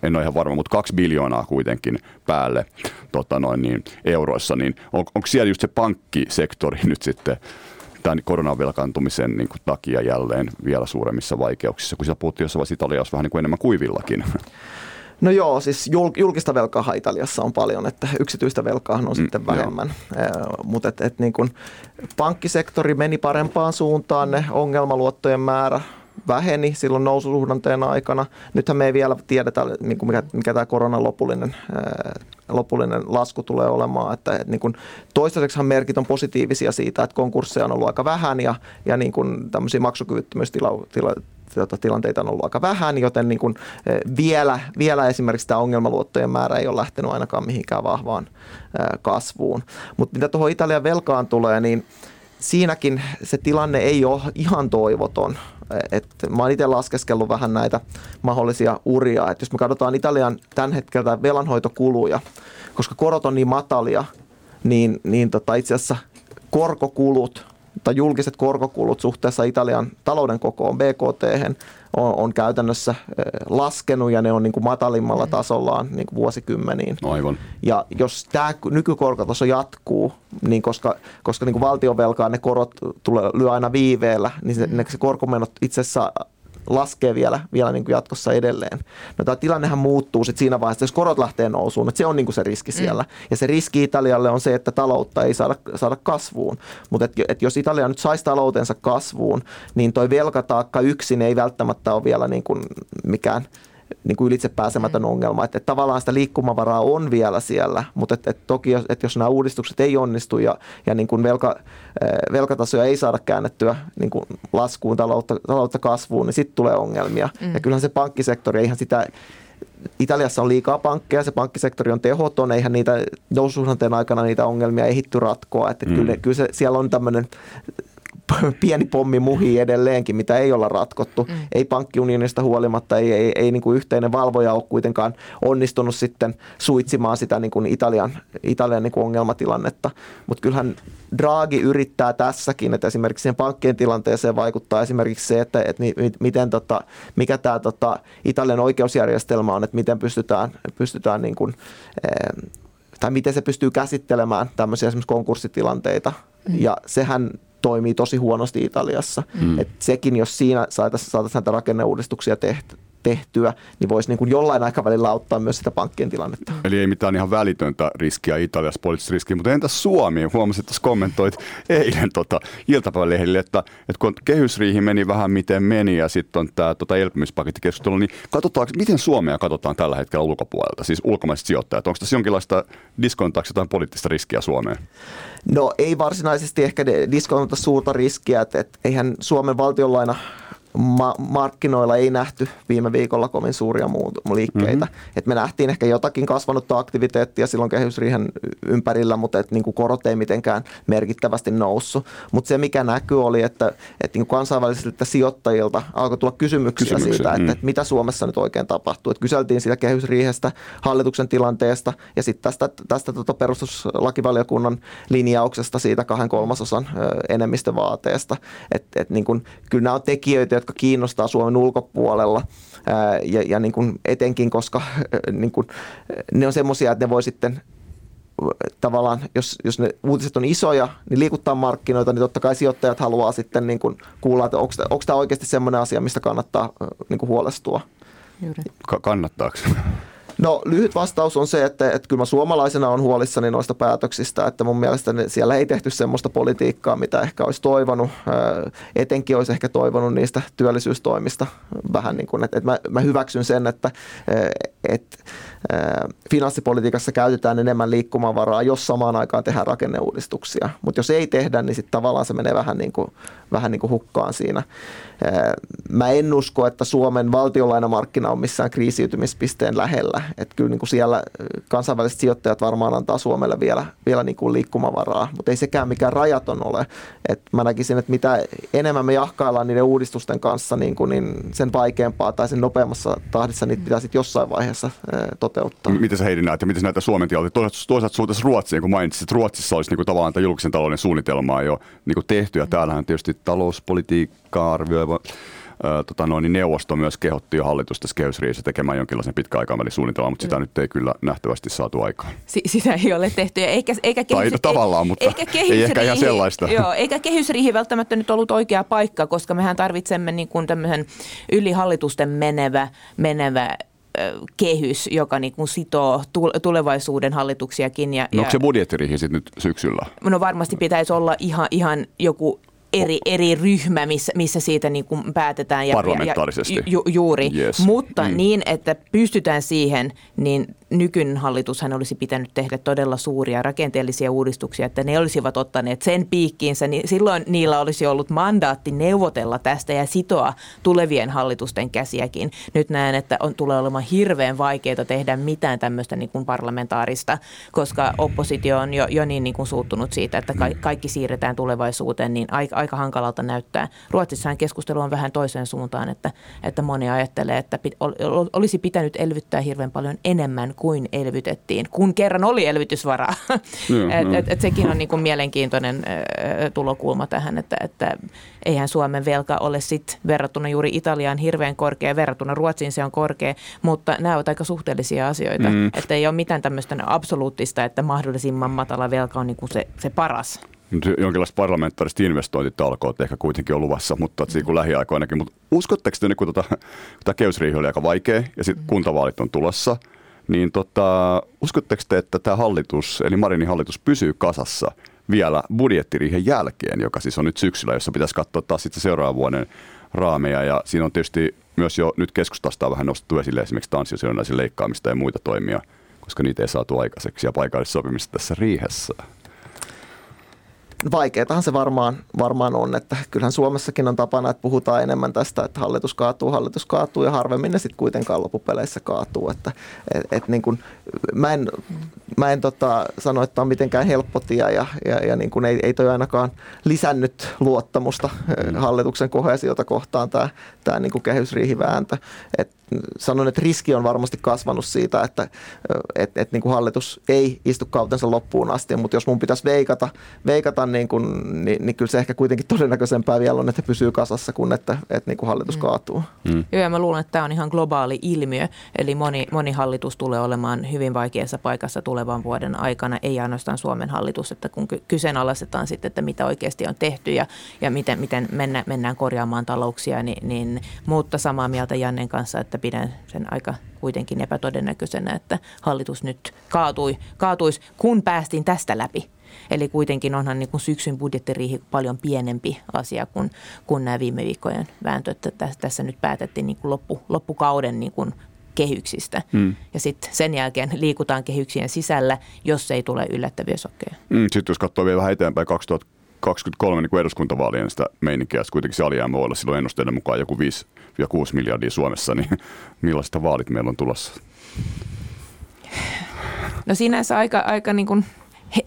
en ole ihan varma, mutta kaksi biljoonaa kuitenkin päälle tota noin, niin, euroissa, niin on, onko siellä just se pankkisektori [LAUGHS] nyt sitten tämän koronavelkaantumisen niin kuin, takia jälleen vielä suuremmissa vaikeuksissa, kun siellä puhuttiin jossain vaiheessa Italiassa vähän niin kuin enemmän kuivillakin? [LAUGHS] No joo, siis julkista velkaa Italiassa on paljon, että yksityistä velkaa on mm, sitten vähemmän. Mutta et, et niin kun pankkisektori meni parempaan suuntaan, ne ongelmaluottojen määrä väheni silloin noususuhdanteen aikana. Nythän me ei vielä tiedetä, niin mikä, mikä tämä koronan lopullinen, lopullinen lasku tulee olemaan. Että, että niin kuin, toistaiseksihan merkit on positiivisia siitä, että konkursseja on ollut aika vähän ja, ja niin kuin tämmöisiä maksukyvyttömyystilanteita on ollut aika vähän, joten niin kuin vielä, vielä esimerkiksi tämä ongelmaluottojen määrä ei ole lähtenyt ainakaan mihinkään vahvaan kasvuun. Mutta mitä tuohon Italian velkaan tulee, niin siinäkin se tilanne ei ole ihan toivoton. Et mä oon itse laskeskellut vähän näitä mahdollisia uria. Et jos me katsotaan Italian tämän hetkeltä velanhoitokuluja, koska korot on niin matalia, niin, niin tota itse asiassa korkokulut tai julkiset korkokulut suhteessa Italian talouden kokoon BKT on, on käytännössä laskenut ja ne on niin kuin matalimmalla mm. tasollaan niin kuin vuosikymmeniin. Aivan. Ja jos tämä nykykorkotaso jatkuu, niin koska, koska niin kuin valtionvelkaa ne korot tulee, lyö aina viiveellä, niin se, mm. se korkomenot itse asiassa laskee vielä, vielä niin kuin jatkossa edelleen. No tämä tilannehan muuttuu sit siinä vaiheessa, jos korot lähtee nousuun, että se on niin kuin se riski siellä. Mm. Ja se riski Italialle on se, että taloutta ei saada, saada kasvuun. Mutta et, et jos Italia nyt saisi taloutensa kasvuun, niin toi velkataakka yksin ei välttämättä ole vielä niin kuin mikään – niin kuin ylitsepääsemätön mm. ongelma. Että, että tavallaan sitä liikkumavaraa on vielä siellä, mutta että, että toki jos, että jos nämä uudistukset ei onnistu ja, ja niin kuin velka, velkatasoja ei saada käännettyä niin kuin laskuun, taloutta, taloutta kasvuun, niin sitten tulee ongelmia. Mm. Ja kyllähän se pankkisektori, eihän sitä Italiassa on liikaa pankkeja, se pankkisektori on tehoton, eihän niitä noususuhdanteen aikana niitä ongelmia ehitty ratkoa. Että mm. kyllä, kyllä se, siellä on tämmöinen pieni pommi muhii edelleenkin, mitä ei olla ratkottu. Mm. Ei pankkiunionista huolimatta, ei, ei, ei niin kuin yhteinen valvoja ole kuitenkaan onnistunut sitten suitsimaan sitä niin kuin Italian, Italian niin kuin ongelmatilannetta. Mutta kyllähän Draghi yrittää tässäkin, että esimerkiksi sen pankkien tilanteeseen vaikuttaa esimerkiksi se, että, että miten tota, mikä tämä tota, Italian oikeusjärjestelmä on, että miten pystytään, pystytään niin kuin, tai miten se pystyy käsittelemään tämmöisiä esimerkiksi konkurssitilanteita. Mm. Ja sehän toimii tosi huonosti Italiassa. Mm. Et sekin, jos siinä saataisiin saataisi näitä rakenneuudistuksia tehty, tehtyä, niin voisi niin kuin jollain aikavälillä auttaa myös sitä pankkien tilannetta. Eli ei mitään ihan välitöntä riskiä Italiassa, poliittista riskiä, mutta entäs Suomi? Huomasin, että kommentoit eilen tota, iltapäivälehdille, että, että kun kehysriihi meni vähän miten meni ja sitten on tämä tota, elpymispakettikeskustelu, niin katsotaanko, miten Suomea katsotaan tällä hetkellä ulkopuolelta, siis ulkomaiset sijoittajat? Onko tässä jonkinlaista diskontaako jotain poliittista riskiä Suomeen? No ei varsinaisesti ehkä diskontata suurta riskiä, että, että eihän Suomen valtionlaina ma- markkinoilla ei nähty viime viikolla kovin suuria muut- liikkeitä. Mm-hmm. Et me nähtiin ehkä jotakin kasvanutta aktiviteettia silloin kehysriihen ympärillä, mutta et niinku korot ei mitenkään merkittävästi noussut. Mutta se mikä näkyy oli, että et niinku kansainvälisiltä sijoittajilta alkoi tulla kysymyksiä, kysymyksiä siitä, että mm. et mitä Suomessa nyt oikein tapahtuu. Et kyseltiin siitä kehysriihestä, hallituksen tilanteesta ja sitten tästä, tästä tota perustuslakivaliokunnan linjauksesta siitä kahden kolmasosan enemmistövaateesta. Et, et niinku, kyllä nämä on tekijöitä, jotka kiinnostaa Suomen ulkopuolella. Ja, ja niin kuin etenkin, koska niin kuin, ne on semmoisia, että ne voi sitten tavallaan, jos, jos ne uutiset on isoja, niin liikuttaa markkinoita, niin totta kai sijoittajat haluaa sitten niin kuin kuulla, että onko, onko tämä oikeasti semmoinen asia, mistä kannattaa niin kuin huolestua. Juuri. kannattaako? No lyhyt vastaus on se, että, että kyllä mä suomalaisena on huolissani noista päätöksistä, että mun mielestä siellä ei tehty semmoista politiikkaa, mitä ehkä olisi toivonut. Etenkin olisi ehkä toivonut niistä työllisyystoimista vähän niin kuin, että, että mä, mä hyväksyn sen, että, että finanssipolitiikassa käytetään enemmän liikkumavaraa, jos samaan aikaan tehdään rakenneuudistuksia. Mutta jos ei tehdä, niin sitten tavallaan se menee vähän niin kuin, vähän niin kuin hukkaan siinä. Mä en usko, että Suomen valtionlainamarkkina on missään kriisiytymispisteen lähellä. Että kyllä niin kuin siellä kansainväliset sijoittajat varmaan antaa Suomelle vielä, vielä niin kuin liikkumavaraa, mutta ei sekään mikään rajaton ole. Et mä näkisin, että mitä enemmän me jahkaillaan niiden uudistusten kanssa, niin, kuin, niin sen vaikeampaa tai sen nopeammassa tahdissa niitä pitää sitten jossain vaiheessa toteuttaa. Miten sä Heidi näet ja miten näitä Suomen tilanteita? Toisaalta, toisaalta suhteessa Ruotsiin, kun mainitsit, että Ruotsissa olisi niin kuin tavallaan julkisen talouden suunnitelmaa jo niin kuin tehty ja täällähän tietysti talouspolitiikkaa arvioiva tota noin, niin neuvosto myös kehotti jo hallitusta kehysriissä tekemään jonkinlaisen pitkäaikavälin suunnitelman, mutta sitä mm. nyt ei kyllä nähtävästi saatu aikaan. S- sitä ei ole tehty, eikä, eikä kehys, tai tavallaan, mutta eikä ei ehkä ihan sellaista. Joo, eikä kehysriihi välttämättä nyt ollut oikea paikka, koska mehän tarvitsemme niin kuin tämmöisen yli hallitusten menevä, menevä kehys, joka niin kuin sitoo tulevaisuuden hallituksiakin. Ja, no onko se budjettiriihi sitten nyt syksyllä? No varmasti pitäisi olla ihan, ihan joku eri, eri ryhmä, missä, missä siitä niin kuin päätetään. Ja, Parlamentaarisesti. Ja, ju, juuri, yes. mutta mm. niin, että pystytään siihen, niin nykyinen hallitushan olisi pitänyt tehdä todella suuria rakenteellisia uudistuksia, että ne olisivat ottaneet sen piikkiinsä, niin silloin niillä olisi ollut mandaatti neuvotella tästä ja sitoa tulevien hallitusten käsiäkin. Nyt näen, että on, tulee olemaan hirveän vaikeaa tehdä mitään tämmöistä niin kuin parlamentaarista, koska oppositio on jo, jo niin, niin kuin suuttunut siitä, että ka- kaikki siirretään tulevaisuuteen, niin aika, aika hankalalta näyttää. Ruotsissahan keskustelu on vähän toiseen suuntaan, että, että moni ajattelee, että pit, olisi pitänyt elvyttää hirveän paljon enemmän kuin elvytettiin, kun kerran oli elvytysvaraa. Joo, [LAUGHS] et, et, et sekin on niin kuin mielenkiintoinen ö, tulokulma tähän, että, että eihän Suomen velka ole sit verrattuna juuri Italiaan hirveän korkea, verrattuna Ruotsiin se on korkea, mutta nämä ovat aika suhteellisia asioita. Mm. Että ei ole mitään tämmöistä absoluuttista, että mahdollisimman matala velka on niin kuin se, se paras. Nyt jonkinlaista parlamentaarista investointitalkoot ehkä kuitenkin on luvassa, mutta mm. kuin lähiaikoinakin. Mutta uskotteko te, kun, tota, kun tämä kehysriihi oli aika vaikea ja sitten kuntavaalit on tulossa, niin tota, uskotteko te, että tämä hallitus, eli Marinin hallitus, pysyy kasassa vielä budjettiriihen jälkeen, joka siis on nyt syksyllä, jossa pitäisi katsoa taas sitten seuraavan vuoden raameja. Ja siinä on tietysti myös jo nyt keskustasta vähän nostettu esille esimerkiksi tanssiosirjonaisen leikkaamista ja muita toimia, koska niitä ei saatu aikaiseksi ja paikallissopimista tässä riihessä. Vaikeatahan se varmaan, varmaan on, että kyllähän Suomessakin on tapana, että puhutaan enemmän tästä, että hallitus kaatuu, hallitus kaatuu ja harvemmin ne sitten kuitenkaan loppupeleissä kaatuu. Että, et, et niin kun, mä en, mä en tota, sano, että on mitenkään helppo tie ja, ja, ja niin kun ei, ei toi ainakaan lisännyt luottamusta mm. hallituksen kohesiota kohtaan tämä, tämä niin kehysriihivääntö. Et sanon, että riski on varmasti kasvanut siitä, että et, et niin kuin hallitus ei istu kautensa loppuun asti, mutta jos mun pitäisi veikata, veikata niin, kuin, niin, niin kyllä se ehkä kuitenkin todennäköisempää vielä on, että pysyy kasassa kuin että, että niin kuin hallitus mm. kaatuu. Mm. Joo, ja mä luulen, että tämä on ihan globaali ilmiö, eli moni, moni hallitus tulee olemaan hyvin vaikeassa paikassa tulevan vuoden aikana, ei ainoastaan Suomen hallitus, että kun kyseenalaistetaan sitten, että mitä oikeasti on tehty ja, ja miten, miten mennä, mennään korjaamaan talouksia, niin, niin mutta samaa mieltä Jannen kanssa, että pidän sen aika kuitenkin epätodennäköisenä, että hallitus nyt kaatui, kaatuisi, kun päästiin tästä läpi. Eli kuitenkin onhan niin kuin syksyn budjettiriihi paljon pienempi asia kuin, kuin nämä viime viikkojen vääntö, että tässä nyt päätettiin niin kuin loppu, loppukauden niin kuin kehyksistä. Mm. Ja sitten sen jälkeen liikutaan kehyksien sisällä, jos ei tule yllättäviä sokkeja. Mm, sitten jos katsoo vielä vähän eteenpäin 2023 niin eduskuntavaalien sitä meininkiä, että kuitenkin se alijäämä voi olla silloin ennusteiden mukaan joku 5 ja 6 miljardia Suomessa, niin [LAUGHS] millaista vaalit meillä on tulossa? No sinänsä aika, aika niin kuin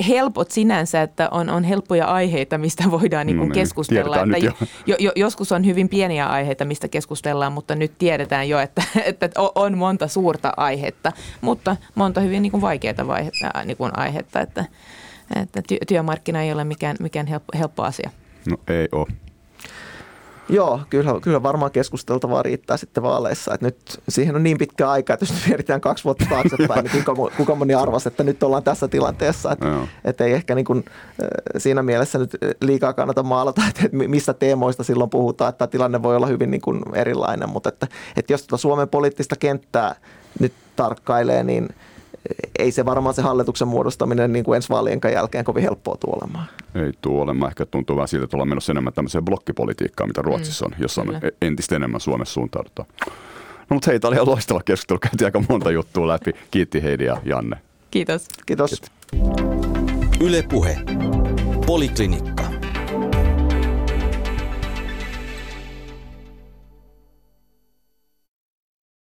helpot sinänsä, että on, on helppoja aiheita, mistä voidaan niin kuin no niin, keskustella. Että jo. Jo, jo, joskus on hyvin pieniä aiheita, mistä keskustellaan, mutta nyt tiedetään jo, että, [LAUGHS] että on monta suurta aihetta, mutta monta hyvin niin kuin vaikeaa vaihetta, niin kuin aihetta, että, että työmarkkina ei ole mikään, mikään helppo, helppo asia. No ei ole. Joo, kyllä, kyllä varmaan keskusteltavaa riittää sitten vaaleissa. Että nyt siihen on niin pitkä aika, että jos nyt mietitään kaksi vuotta taaksepäin, niin kuka, kuka moni arvasi, että nyt ollaan tässä tilanteessa. Että, että ei ehkä niin kuin, siinä mielessä nyt liikaa kannata maalata, että, että mistä teemoista silloin puhutaan, että tilanne voi olla hyvin niin kuin erilainen. Mutta että, että jos tuota Suomen poliittista kenttää nyt tarkkailee, niin – ei se varmaan se hallituksen muodostaminen niin kuin ensi vaalien jälkeen kovin helppoa tule olemaan. Ei tule olemaan. Ehkä tuntuu vähän siltä, että ollaan menossa enemmän tämmöiseen blokkipolitiikkaan, mitä Ruotsissa mm, on, jossa on entistä enemmän Suomessa suuntaudutaan. No mutta hei, tämä oli ihan loistava keskustelu. Käytiin aika monta juttua läpi. Kiitti Heidi ja Janne. Kiitos. Kiitos. Yle Puhe. Poliklinikka.